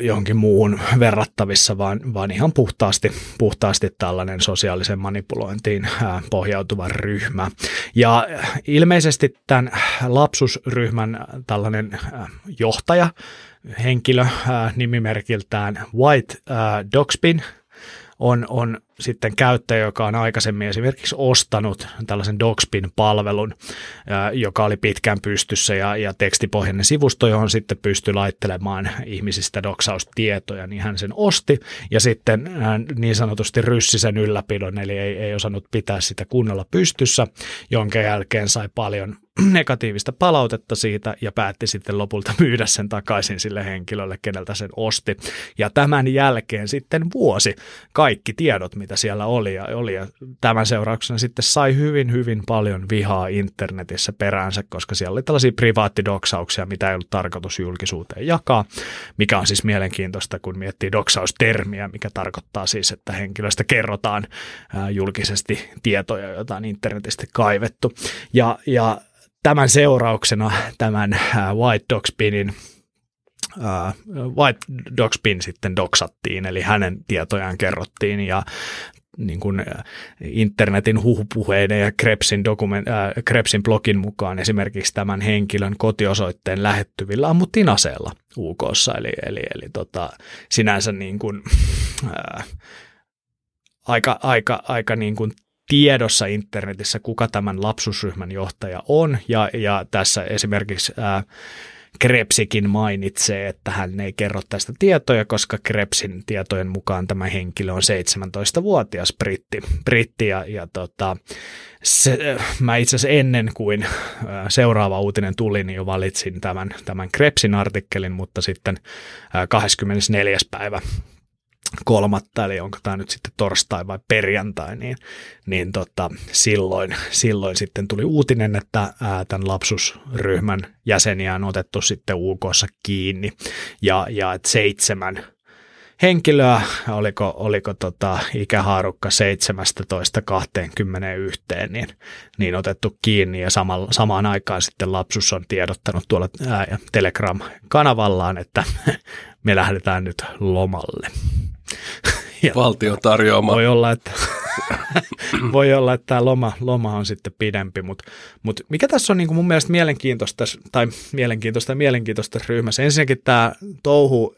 johonkin muuhun verrattavissa, vaan, vaan ihan puhtaasti, puhtaasti tällainen sosiaalisen manipulointiin pohjautuva ryhmä. Ja ilmeisesti tämän lapsusryhmän tällainen johtaja, henkilö nimimerkiltään White Dogspin, on, on sitten käyttäjä, joka on aikaisemmin esimerkiksi ostanut tällaisen Dogspin-palvelun, joka oli pitkään pystyssä ja, ja tekstipohjainen sivusto, johon sitten pystyi laittelemaan ihmisistä doksaustietoja, niin hän sen osti. Ja sitten hän niin sanotusti ryssi sen ylläpidon, eli ei, ei osannut pitää sitä kunnolla pystyssä, jonka jälkeen sai paljon [clears throat] negatiivista palautetta siitä ja päätti sitten lopulta [laughs] myydä sen takaisin sille henkilölle, keneltä sen osti. Ja tämän jälkeen sitten vuosi kaikki tiedot, mitä siellä oli ja, oli ja tämän seurauksena sitten sai hyvin, hyvin paljon vihaa internetissä peräänsä, koska siellä oli tällaisia privaattidoksauksia, mitä ei ollut tarkoitus julkisuuteen jakaa, mikä on siis mielenkiintoista, kun miettii doksaustermiä, mikä tarkoittaa siis, että henkilöstä kerrotaan julkisesti tietoja, joita on internetistä kaivettu. Ja, ja seurauksena tämän White Dogspinin Uh, White Dogspin sitten doksattiin, eli hänen tietojaan kerrottiin ja niin kuin internetin huhupuheiden ja Krebsin, dokument, äh, Krebsin blogin mukaan esimerkiksi tämän henkilön kotiosoitteen lähettyvillä ammuttiin aseella UKssa, eli, eli, eli tota, sinänsä niin kuin, äh, aika, aika, aika niin kuin tiedossa internetissä, kuka tämän lapsusryhmän johtaja on, ja, ja tässä esimerkiksi ää, Krebsikin mainitsee, että hän ei kerro tästä tietoja, koska Krebsin tietojen mukaan tämä henkilö on 17-vuotias britti, britti ja, ja tota, se, mä itse asiassa ennen kuin seuraava uutinen tuli, niin jo valitsin tämän, tämän Krebsin artikkelin, mutta sitten 24. päivä kolmatta, eli onko tämä nyt sitten torstai vai perjantai, niin, niin tota, silloin, silloin sitten tuli uutinen, että ää, tämän lapsusryhmän jäseniä on otettu sitten UKssa kiinni, ja, ja että seitsemän henkilöä, oliko, oliko tota ikähaarukka 17-21, niin, niin otettu kiinni ja sama, samaan aikaan sitten lapsus on tiedottanut tuolla ää, Telegram-kanavallaan, että [laughs] me lähdetään nyt lomalle. [laughs] Ja Valtio tarjoama. Voi olla, että, [laughs] voi olla, että tämä loma, loma on sitten pidempi, mutta mut mikä tässä on niin kuin mun mielestä mielenkiintoista, tai mielenkiintoista ja mielenkiintoista ryhmässä. Ensinnäkin tämä touhu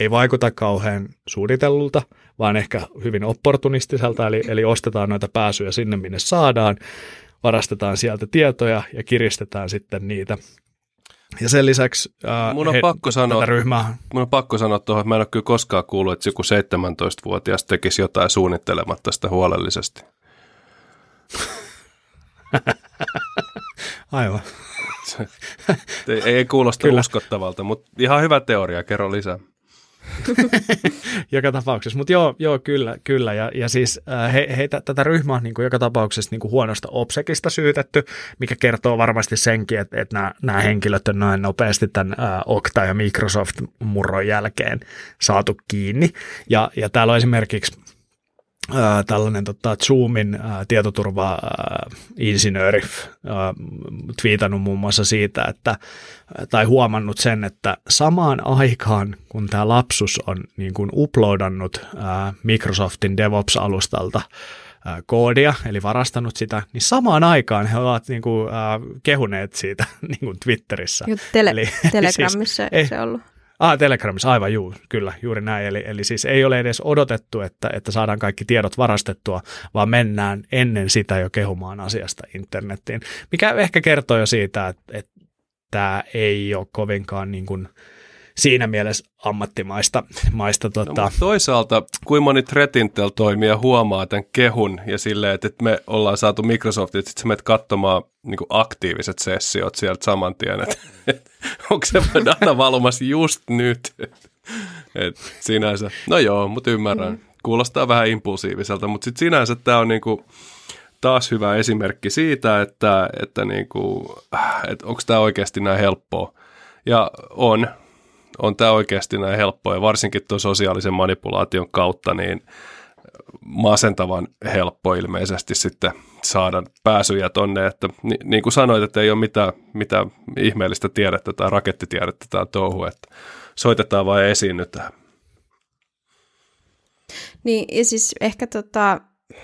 ei vaikuta kauhean suunnitellulta, vaan ehkä hyvin opportunistiselta, eli, eli ostetaan noita pääsyjä sinne, minne saadaan, varastetaan sieltä tietoja ja kiristetään sitten niitä ja sen lisäksi äh, mun on he, pakko sanoa, ryhmää. Mun on pakko sanoa tuohon, että mä en ole kyllä koskaan kuullut, että joku 17-vuotias tekisi jotain suunnittelematta sitä huolellisesti. [laughs] Aivan. ei, ei kuulosta kyllä. uskottavalta, mutta ihan hyvä teoria, kerro lisää. [laughs] joka tapauksessa, mutta joo, joo, kyllä, kyllä. Ja, ja siis äh, he, heitä, tätä ryhmää on niin kuin joka tapauksessa niin kuin huonosta obsekista syytetty, mikä kertoo varmasti senkin, että, että nämä, nämä henkilöt on näin nopeasti tämän äh, Okta ja Microsoft-murron jälkeen saatu kiinni. Ja, ja täällä on esimerkiksi Tällainen tota, Zoomin ää, tietoturva-insinööri ää, twiitannut muun muassa siitä, että, tai huomannut sen, että samaan aikaan, kun tämä lapsus on niin kuin uploadannut Microsoftin DevOps-alustalta koodia, eli varastanut sitä, niin samaan aikaan he ovat niin kuin, ää, kehuneet siitä [laughs] niin kuin Twitterissä. tele- eli, [laughs] Telegramissa siis, ei, se ollut? Ah, Telegramissa, aivan juu, kyllä, juuri näin. Eli, eli siis ei ole edes odotettu, että, että saadaan kaikki tiedot varastettua, vaan mennään ennen sitä jo kehumaan asiasta internettiin, mikä ehkä kertoo jo siitä, että, että tämä ei ole kovinkaan niin kuin, siinä mielessä ammattimaista. Maista, tota... no, toisaalta, kuinka moni Tretintel-toimija huomaa tämän kehun ja silleen, että me ollaan saatu Microsoftit, sitten sä menet katsomaan niin aktiiviset sessiot sieltä saman tien, että et, [laughs] onko se data valumassa just nyt. Et sinänsä, no joo, mutta ymmärrän. Mm. Kuulostaa vähän impulsiiviselta, mutta sitten sinänsä tämä on niinku, taas hyvä esimerkki siitä, että, että, niinku, että onko tämä oikeasti näin helppoa. Ja on, on tämä oikeasti näin helppoa ja varsinkin tuon sosiaalisen manipulaation kautta niin masentavan helppo ilmeisesti sitten saada pääsyjä tonne, että ni, niin kuin sanoit, että ei ole mitään, mitään ihmeellistä tiedettä tai rakettitiedettä tämä touhu, että soitetaan vain esiinnytään. Niin, ja siis ehkä tota,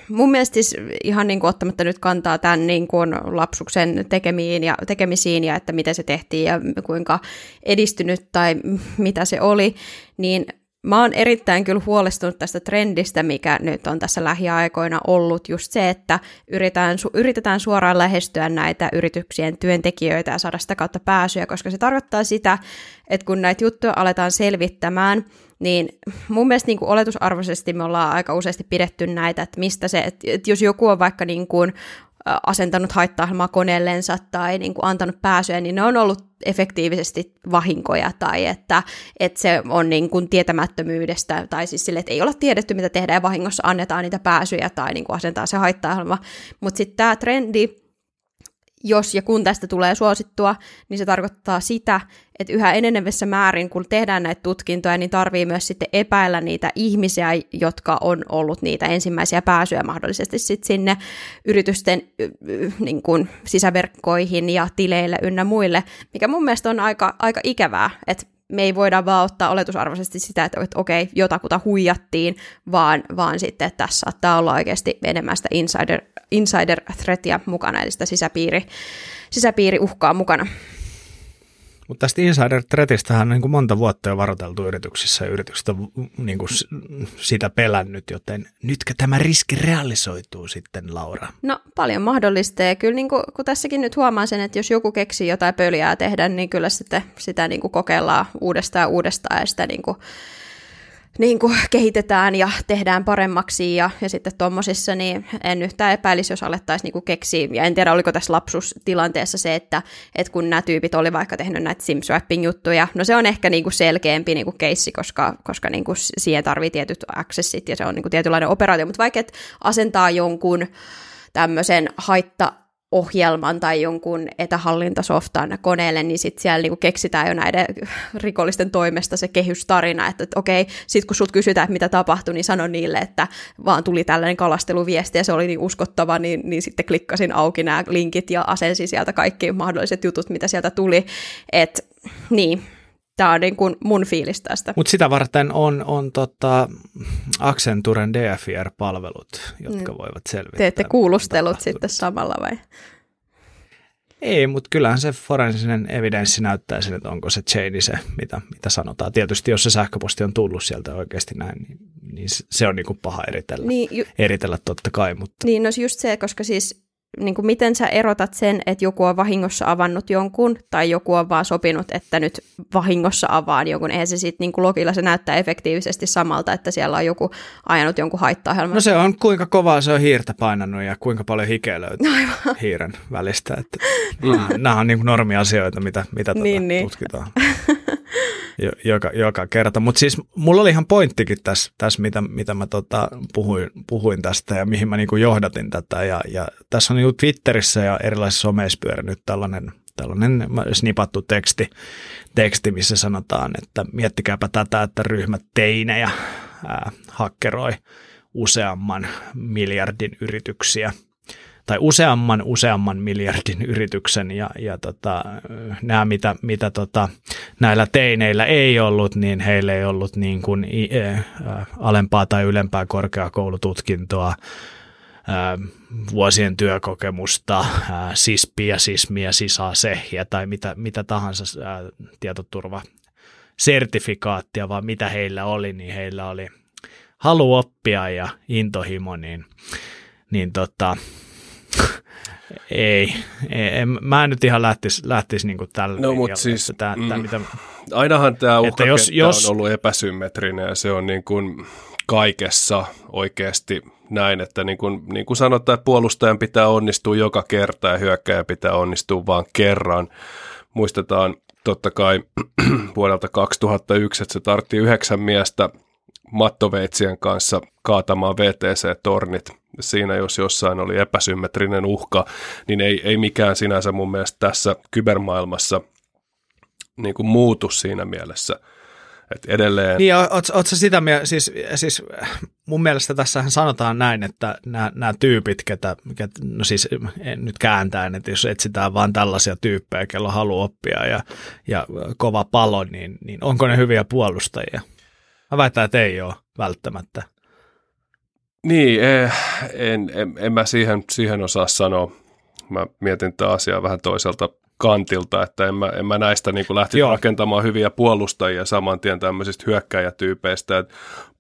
mun mielestä siis ihan niin kuin ottamatta nyt kantaa tämän niin kuin lapsuksen tekemiin ja, tekemisiin ja että miten se tehtiin ja kuinka edistynyt tai mitä se oli, niin mä oon erittäin kyllä huolestunut tästä trendistä, mikä nyt on tässä lähiaikoina ollut, just se, että yritetään, su- yritetään suoraan lähestyä näitä yrityksien työntekijöitä ja saada sitä kautta pääsyä, koska se tarkoittaa sitä, että kun näitä juttuja aletaan selvittämään, niin mun mielestä niin kuin oletusarvoisesti me ollaan aika useasti pidetty näitä, että mistä se, että jos joku on vaikka niin kuin asentanut haitta koneellensa tai niin kuin antanut pääsyä, niin ne on ollut efektiivisesti vahinkoja tai että, että se on niin kuin tietämättömyydestä tai siis sille, että ei olla tiedetty mitä tehdään ja vahingossa annetaan niitä pääsyjä tai niin kuin asentaa se haitta Mutta sitten tämä trendi, jos ja kun tästä tulee suosittua, niin se tarkoittaa sitä, että yhä enenevässä määrin, kun tehdään näitä tutkintoja, niin tarvii myös sitten epäillä niitä ihmisiä, jotka on ollut niitä ensimmäisiä pääsyjä mahdollisesti sitten sinne yritysten niin kuin, sisäverkkoihin ja tileille ynnä muille, mikä mun mielestä on aika, aika ikävää, että me ei voida vaan ottaa oletusarvoisesti sitä, että, okei, jotakuta huijattiin, vaan, vaan sitten, että tässä saattaa olla oikeasti enemmän sitä insider, insider threatia mukana, eli sitä sisäpiiri, sisäpiiriuhkaa mukana. Mutta tästä insider threatistä on niin kuin monta vuotta jo varoiteltu yrityksissä ja yritykset on niin kuin sitä pelännyt, joten nytkö tämä riski realisoituu sitten, Laura? No paljon mahdollista ja kyllä niin kuin, kun tässäkin nyt huomaan sen, että jos joku keksii jotain pöliää tehdä, niin kyllä sitten sitä niin kuin kokeillaan uudestaan uudestaan ja sitä niin kuin niin kuin kehitetään ja tehdään paremmaksi ja, ja sitten tuommoisissa, niin en yhtään epäilisi, jos alettaisiin niin keksiä. Ja en tiedä, oliko tässä lapsustilanteessa se, että, että kun nämä tyypit oli vaikka tehnyt näitä SimSwapping-juttuja, no se on ehkä niin kuin selkeämpi niin kuin keissi, koska, koska niin kuin siihen tarvii tietyt accessit ja se on niin kuin tietynlainen operaatio, mutta vaikka asentaa jonkun tämmöisen haitta ohjelman tai jonkun etähallintasoftan koneelle, niin sitten siellä niinku keksitään jo näiden rikollisten toimesta se kehystarina, että, että okei, sitten kun sut kysytään, että mitä tapahtui, niin sano niille, että vaan tuli tällainen kalasteluviesti ja se oli niin uskottava, niin, niin sitten klikkasin auki nämä linkit ja asensin sieltä kaikki mahdolliset jutut, mitä sieltä tuli. että niin, Tämä on niin kuin mun fiilis tästä. Mutta sitä varten on, on tota Accenturen DFR-palvelut, jotka mm. voivat selvittää. Teette kuulustelut sitten samalla vai? Ei, mutta kyllähän se forensinen evidenssi näyttää sen, että onko se chaini se, mitä, mitä sanotaan. Tietysti jos se sähköposti on tullut sieltä oikeasti näin, niin, niin se on niin kuin paha eritellä, niin, ju- eritellä totta kai. Mutta. Niin, no just se, koska siis niin kuin miten sä erotat sen, että joku on vahingossa avannut jonkun, tai joku on vaan sopinut, että nyt vahingossa avaan jonkun. Eihän se sitten niin logilla se näyttää efektiivisesti samalta, että siellä on joku ajanut jonkun haitta No se on kuinka kovaa se on hiirtä painanut ja kuinka paljon hikeä löytyy Aivan. hiiren välistä. Että [laughs] mm. Nämä on niin kuin normiasioita, mitä, mitä niin, tota niin. tutkitaan. [laughs] joka, joka kerta. Mutta siis mulla oli ihan pointtikin tässä, tässä mitä, mitä mä tota, puhuin, puhuin tästä ja mihin mä niinku johdatin tätä. Ja, ja tässä on niinku Twitterissä ja erilaisissa someissa pyörinyt tällainen, tällainen snipattu teksti, teksti, missä sanotaan, että miettikääpä tätä, että ryhmät teinejä ää, hakkeroi useamman miljardin yrityksiä – tai useamman useamman miljardin yrityksen ja, ja tota, nämä mitä, mitä tota, näillä teineillä ei ollut, niin heillä ei ollut niin kuin, ä, alempaa tai ylempää korkeakoulututkintoa, ää, vuosien työkokemusta, ää, sispiä, sismiä, sisasehjä tai mitä, mitä tahansa ää, tietoturva sertifikaattia, vaan mitä heillä oli, niin heillä oli halu oppia ja intohimo, niin, niin tota, ei, ei en, mä en nyt ihan lähtisi, lähtisi niin tällä no, mutta siis, tämä, mm, tämä, mitä, ainahan tämä uhkakenttä jos, jos, on ollut epäsymmetrinen ja se on niin kuin kaikessa oikeasti näin, että niin kuin, niin kuin sanotaan, että puolustajan pitää onnistua joka kerta ja hyökkäjä pitää onnistua vain kerran. Muistetaan totta kai [clears throat] vuodelta 2001, että se tartti yhdeksän miestä mattoveitsien kanssa kaatamaan VTC-tornit. Siinä jos jossain oli epäsymmetrinen uhka, niin ei, ei mikään sinänsä mun mielestä tässä kybermaailmassa niin kuin muutu siinä mielessä. Et edelleen... Niin, oot, oot sitä mieltä, siis, siis mun mielestä tässä sanotaan näin, että nämä, tyypit, ketä, ketä, no siis en nyt kääntäen, että jos etsitään vaan tällaisia tyyppejä, kello haluaa oppia ja, ja kova palo, niin, niin onko ne hyviä puolustajia? Mä väitän, että ei ole välttämättä. Niin, eh, en, en, en mä siihen, siihen osaa sanoa. Mä mietin tätä asiaa vähän toiselta kantilta, että en mä, en mä näistä niin lähtisi Joo. rakentamaan hyviä puolustajia saman tien tämmöisistä hyökkäjätyypeistä. Et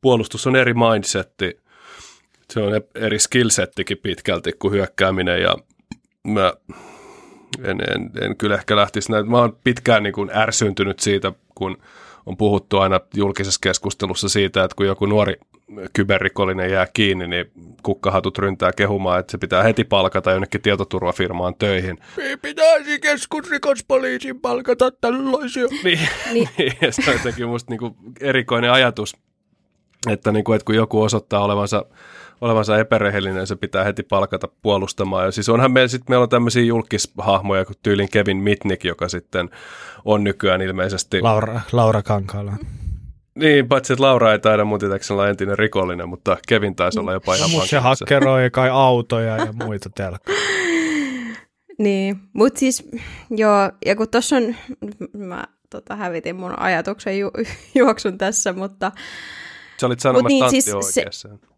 puolustus on eri mindsetti, se on eri skillsettikin pitkälti kuin hyökkääminen ja mä en, en, en kyllä ehkä lähtisi näitä. Mä oon pitkään niin kuin ärsyntynyt siitä, kun on puhuttu aina julkisessa keskustelussa siitä, että kun joku nuori kyberrikollinen jää kiinni, niin kukkahatut ryntää kehumaan, että se pitää heti palkata jonnekin tietoturvafirmaan töihin. Pitäisi keskusrikospoliisin palkata tällaisia. [laughs] Niin, niin. [laughs] niin se on jotenkin musta niinku erikoinen ajatus, että, niinku, että kun joku osoittaa olevansa olevansa epärehellinen, se pitää heti palkata puolustamaan. Ja siis onhan meillä, sit, meillä on tämmöisiä julkishahmoja kuin tyylin Kevin Mitnick, joka sitten on nykyään ilmeisesti... Laura, Laura Kankaala. Niin, paitsi että Laura ei taida mun olla entinen rikollinen, mutta Kevin taisi olla jopa ihan Mutta se hakkeroi kai autoja ja muita telkkoja. niin, mutta siis joo, ja kun tuossa on, mä tota, hävitin mun ajatuksen ju, [laughs] juoksun tässä, mutta... Sä olit sanomassa niin, siis oikeassa. Se,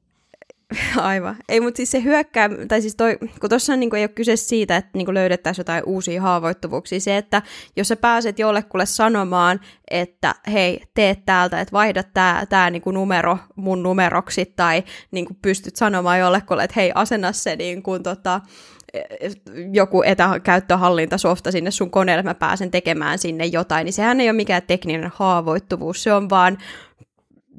[laughs] Aivan. Ei, mutta siis se hyökkää, tai siis toi, kun tuossa niin ei ole kyse siitä, että niin löydettäisiin jotain uusia haavoittuvuuksia, se, että jos sä pääset jollekulle sanomaan, että hei, teet täältä, että vaihda tämä tää niin numero mun numeroksi, tai niin pystyt sanomaan jollekulle, että hei, asenna se niin kuin, tota, joku etäkäyttöhallintasofta sinne sun koneelle, mä pääsen tekemään sinne jotain, niin sehän ei ole mikään tekninen haavoittuvuus, se on vaan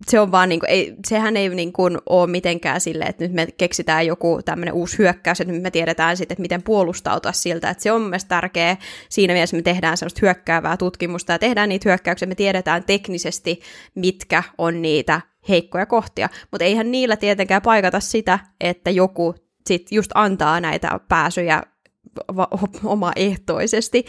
se on vaan, niin kuin, ei, sehän ei niin kuin, ole mitenkään sille, että nyt me keksitään joku tämmöinen uusi hyökkäys, että nyt me tiedetään sitten, että miten puolustautua siltä, että se on mielestäni tärkeä. Siinä mielessä me tehdään sellaista hyökkäävää tutkimusta ja tehdään niitä hyökkäyksiä, me tiedetään teknisesti, mitkä on niitä heikkoja kohtia, mutta eihän niillä tietenkään paikata sitä, että joku sit just antaa näitä pääsyjä omaehtoisesti.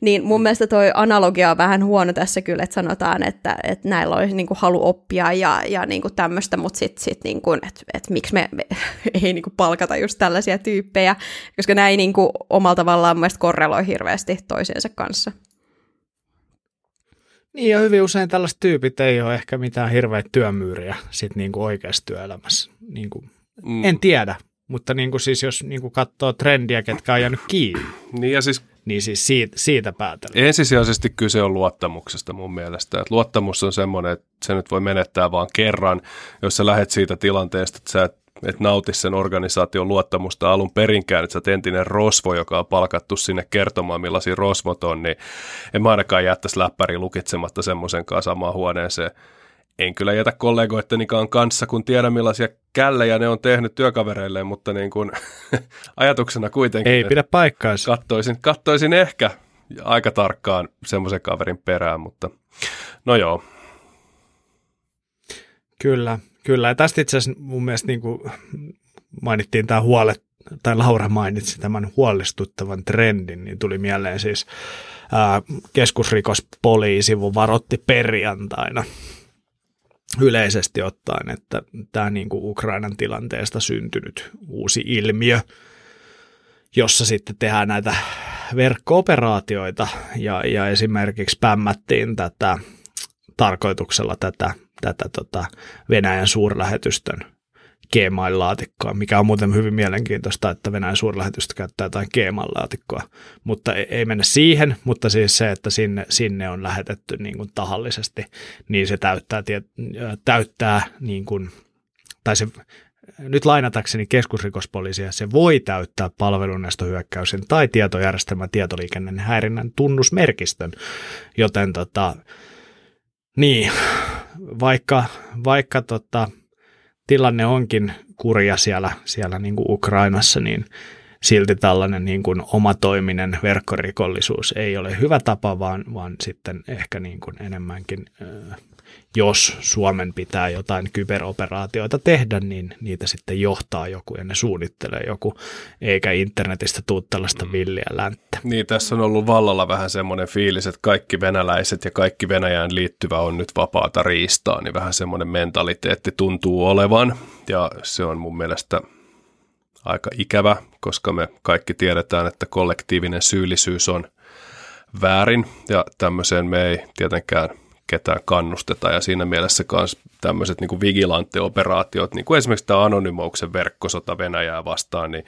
Niin mun mielestä toi analogia on vähän huono tässä kyllä, että sanotaan, että, että näillä olisi niin kuin halu oppia ja, ja niin kuin tämmöistä, mutta sitten sit niin kuin, että, että miksi me, me [laughs] ei niin kuin palkata just tällaisia tyyppejä, koska nämä ei niin kuin omalla tavallaan mun korreloi hirveästi toisiensa kanssa. Niin ja hyvin usein tällaiset tyypit ei ole ehkä mitään hirveitä työmyyriä sit niin kuin oikeassa työelämässä. Niin kuin, mm. En tiedä, mutta niin kuin siis jos niin kuin katsoo trendiä, ketkä on jäänyt kiinni. Niin ja siis niin siis siitä, siitä päätellen. Ensisijaisesti kyse on luottamuksesta mun mielestä. Että luottamus on semmoinen, että se nyt voi menettää vaan kerran, jos sä lähet siitä tilanteesta, että sä et, et nauti sen organisaation luottamusta alun perinkään, että sä oot entinen rosvo, joka on palkattu sinne kertomaan, millaisia rosvot on, niin en mä ainakaan jättäisi läppäri lukitsematta semmoisen kanssa samaan huoneeseen en kyllä jätä kollegoittenikaan kanssa, kun tiedän millaisia källejä ne on tehnyt työkavereille, mutta niin kuin, [laughs] ajatuksena kuitenkin. Ei pidä paikkaansa. Kattoisin, kattoisin ehkä aika tarkkaan semmoisen kaverin perään, mutta no joo. Kyllä, kyllä. Ja tästä itse asiassa mun mielestä niin kuin mainittiin tämä huolet, tai Laura mainitsi tämän huolestuttavan trendin, niin tuli mieleen siis ää, keskusrikospoliisi varotti perjantaina yleisesti ottaen, että tämä niin kuin Ukrainan tilanteesta syntynyt uusi ilmiö, jossa sitten tehdään näitä verkko-operaatioita ja, ja esimerkiksi pämmättiin tätä tarkoituksella tätä, tätä tota Venäjän suurlähetystön Gmail-laatikkoa, mikä on muuten hyvin mielenkiintoista, että Venäjän suurlähetystä käyttää jotain Gmail-laatikkoa, mutta ei, ei mennä siihen, mutta siis se, että sinne, sinne on lähetetty niin kuin tahallisesti, niin se täyttää, täyttää niin kuin, tai se nyt lainatakseni keskusrikospoliisia, se voi täyttää palvelunestohyökkäyksen tai tietojärjestelmän tietoliikenteen häirinnän tunnusmerkistön, joten tota, niin, vaikka, vaikka tota, tilanne onkin kurja siellä, siellä niin kuin Ukrainassa, niin silti tällainen niin kuin omatoiminen verkkorikollisuus ei ole hyvä tapa, vaan, vaan sitten ehkä niin kuin enemmänkin jos Suomen pitää jotain kyberoperaatioita tehdä, niin niitä sitten johtaa joku ja ne suunnittelee joku, eikä internetistä tuu tällaista mm. villiä länttä. Niin, tässä on ollut vallalla vähän semmoinen fiilis, että kaikki venäläiset ja kaikki Venäjään liittyvä on nyt vapaata riistaa, niin vähän semmoinen mentaliteetti tuntuu olevan, ja se on mun mielestä aika ikävä, koska me kaikki tiedetään, että kollektiivinen syyllisyys on väärin, ja tämmöiseen me ei tietenkään ketään kannusteta ja siinä mielessä myös tämmöiset niin vigilante-operaatiot, niin kuin esimerkiksi tämä Anonymouksen verkkosota Venäjää vastaan, niin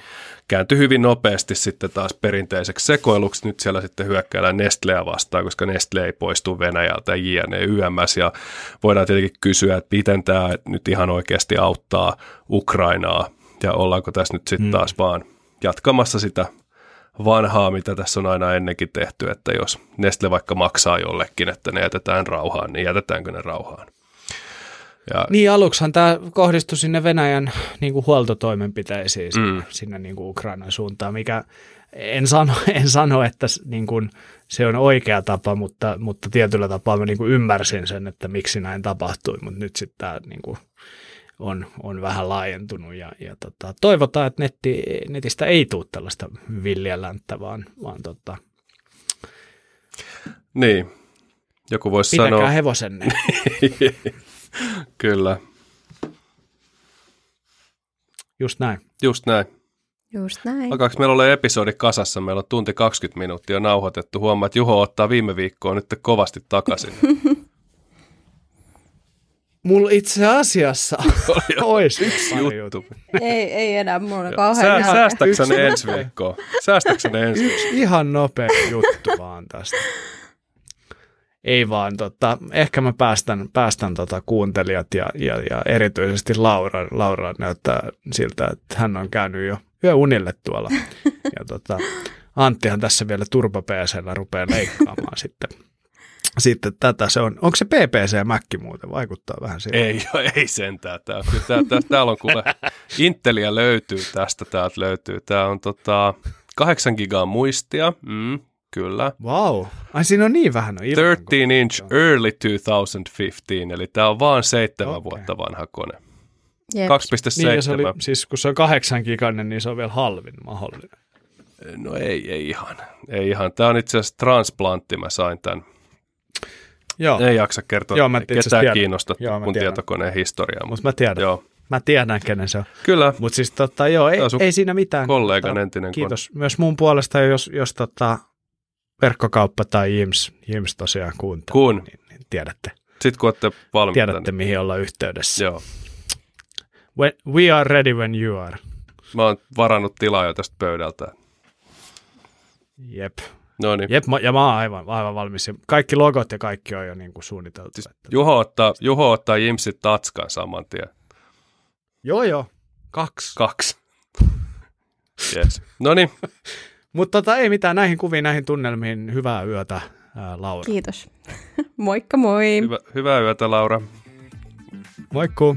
kääntyi hyvin nopeasti sitten taas perinteiseksi sekoiluksi. Nyt siellä sitten hyökkäillään Nestleä vastaan, koska Nestle ei poistu Venäjältä JNE YMS ja voidaan tietenkin kysyä, että miten tämä nyt ihan oikeasti auttaa Ukrainaa ja ollaanko tässä nyt sitten mm. taas vaan jatkamassa sitä vanhaa, mitä tässä on aina ennenkin tehty, että jos Nestle vaikka maksaa jollekin, että ne jätetään rauhaan, niin jätetäänkö ne rauhaan? Ja, niin aluksihan tämä kohdistui sinne Venäjän niin kuin huoltotoimenpiteisiin mm. sinne niin kuin Ukrainan suuntaan, mikä en sano, [laughs] en sano että niin kuin, se on oikea tapa, mutta, mutta tietyllä tapaa mä niin kuin ymmärsin sen, että miksi näin tapahtui, mutta nyt sitten tämä niin kuin, on, on vähän laajentunut ja, ja tota, toivotaan, että netti, netistä ei tule tällaista villiä länttä, vaan, vaan tota... Niin, joku voisi Pitäkää sanoa... hevosenne. [laughs] Kyllä. Just näin. Just näin. Just näin. Alkaako meillä olla episodi kasassa? Meillä on tunti 20 minuuttia nauhoitettu. Huomaa, että Juho ottaa viime viikkoa nyt kovasti takaisin. [laughs] Mulla itse asiassa [laughs] olisi yksi juttu. ei, ei enää, mulla on kauhean Sää, Säästäksä ne ensi viikkoa? [laughs] Säästäksä ne ensi viikkoa? Ihan nopea juttu vaan tästä. Ei vaan, tota, ehkä mä päästän, päästän tota kuuntelijat ja, ja, ja erityisesti Laura. Laura näyttää siltä, että hän on käynyt jo yöunille tuolla. [laughs] Ja tota, Anttihan tässä vielä turpapeesellä rupeaa leikkaamaan sitten sitten tätä se on. Onko se PPC Mäkki muuten? Vaikuttaa vähän siihen. Ei, ei sentään. Tää, tää, tää, täällä on kuule, Intelia löytyy tästä, täältä löytyy. Tämä on tota, 8 gigaa muistia, mm, kyllä. Wow, ai siinä on niin vähän. No, 13 inch early 2015, eli tämä on vaan seitsemän okay. vuotta vanha kone. Yep. 2,7. Niin, se oli, siis kun se on kahdeksan giganen, niin se on vielä halvin mahdollinen. No ei, ei ihan. Ei ihan. Tämä on itse asiassa transplantti, mä sain tämän Joo. Ei jaksa kertoa Joo, mä ketään tiedän. kiinnosta joo, kun tietokoneen historiaa. Mutta mä tiedän. Joo. Mä tiedän, kenen se on. Kyllä. Mutta siis tota, joo, ei, ei siinä mitään. Kollegan tota, entinen Kiitos kon... myös mun puolesta, jos, jos tota, verkkokauppa tai Jims, Jims tosiaan kuuntelee, kun. Niin, niin tiedätte. Sitten kun olette valmiita. Tiedätte, niin... mihin olla yhteydessä. Joo. When, we are ready when you are. Mä oon varannut tilaa jo tästä pöydältä. Jep. No niin. Jep, ja mä oon aivan, aivan valmis. Kaikki logot ja kaikki on jo niin kuin suunniteltu. Siis että... Juho, ottaa, Juho ottaa Jimsit tatskan saman tien. Joo, joo. Kaksi. Kaksi. [laughs] yes. No niin. [laughs] Mutta tota, ei mitään näihin kuviin, näihin tunnelmiin. Hyvää yötä, ää, Laura. Kiitos. [laughs] Moikka moi. Hyvä, hyvää yötä, Laura. Moikku.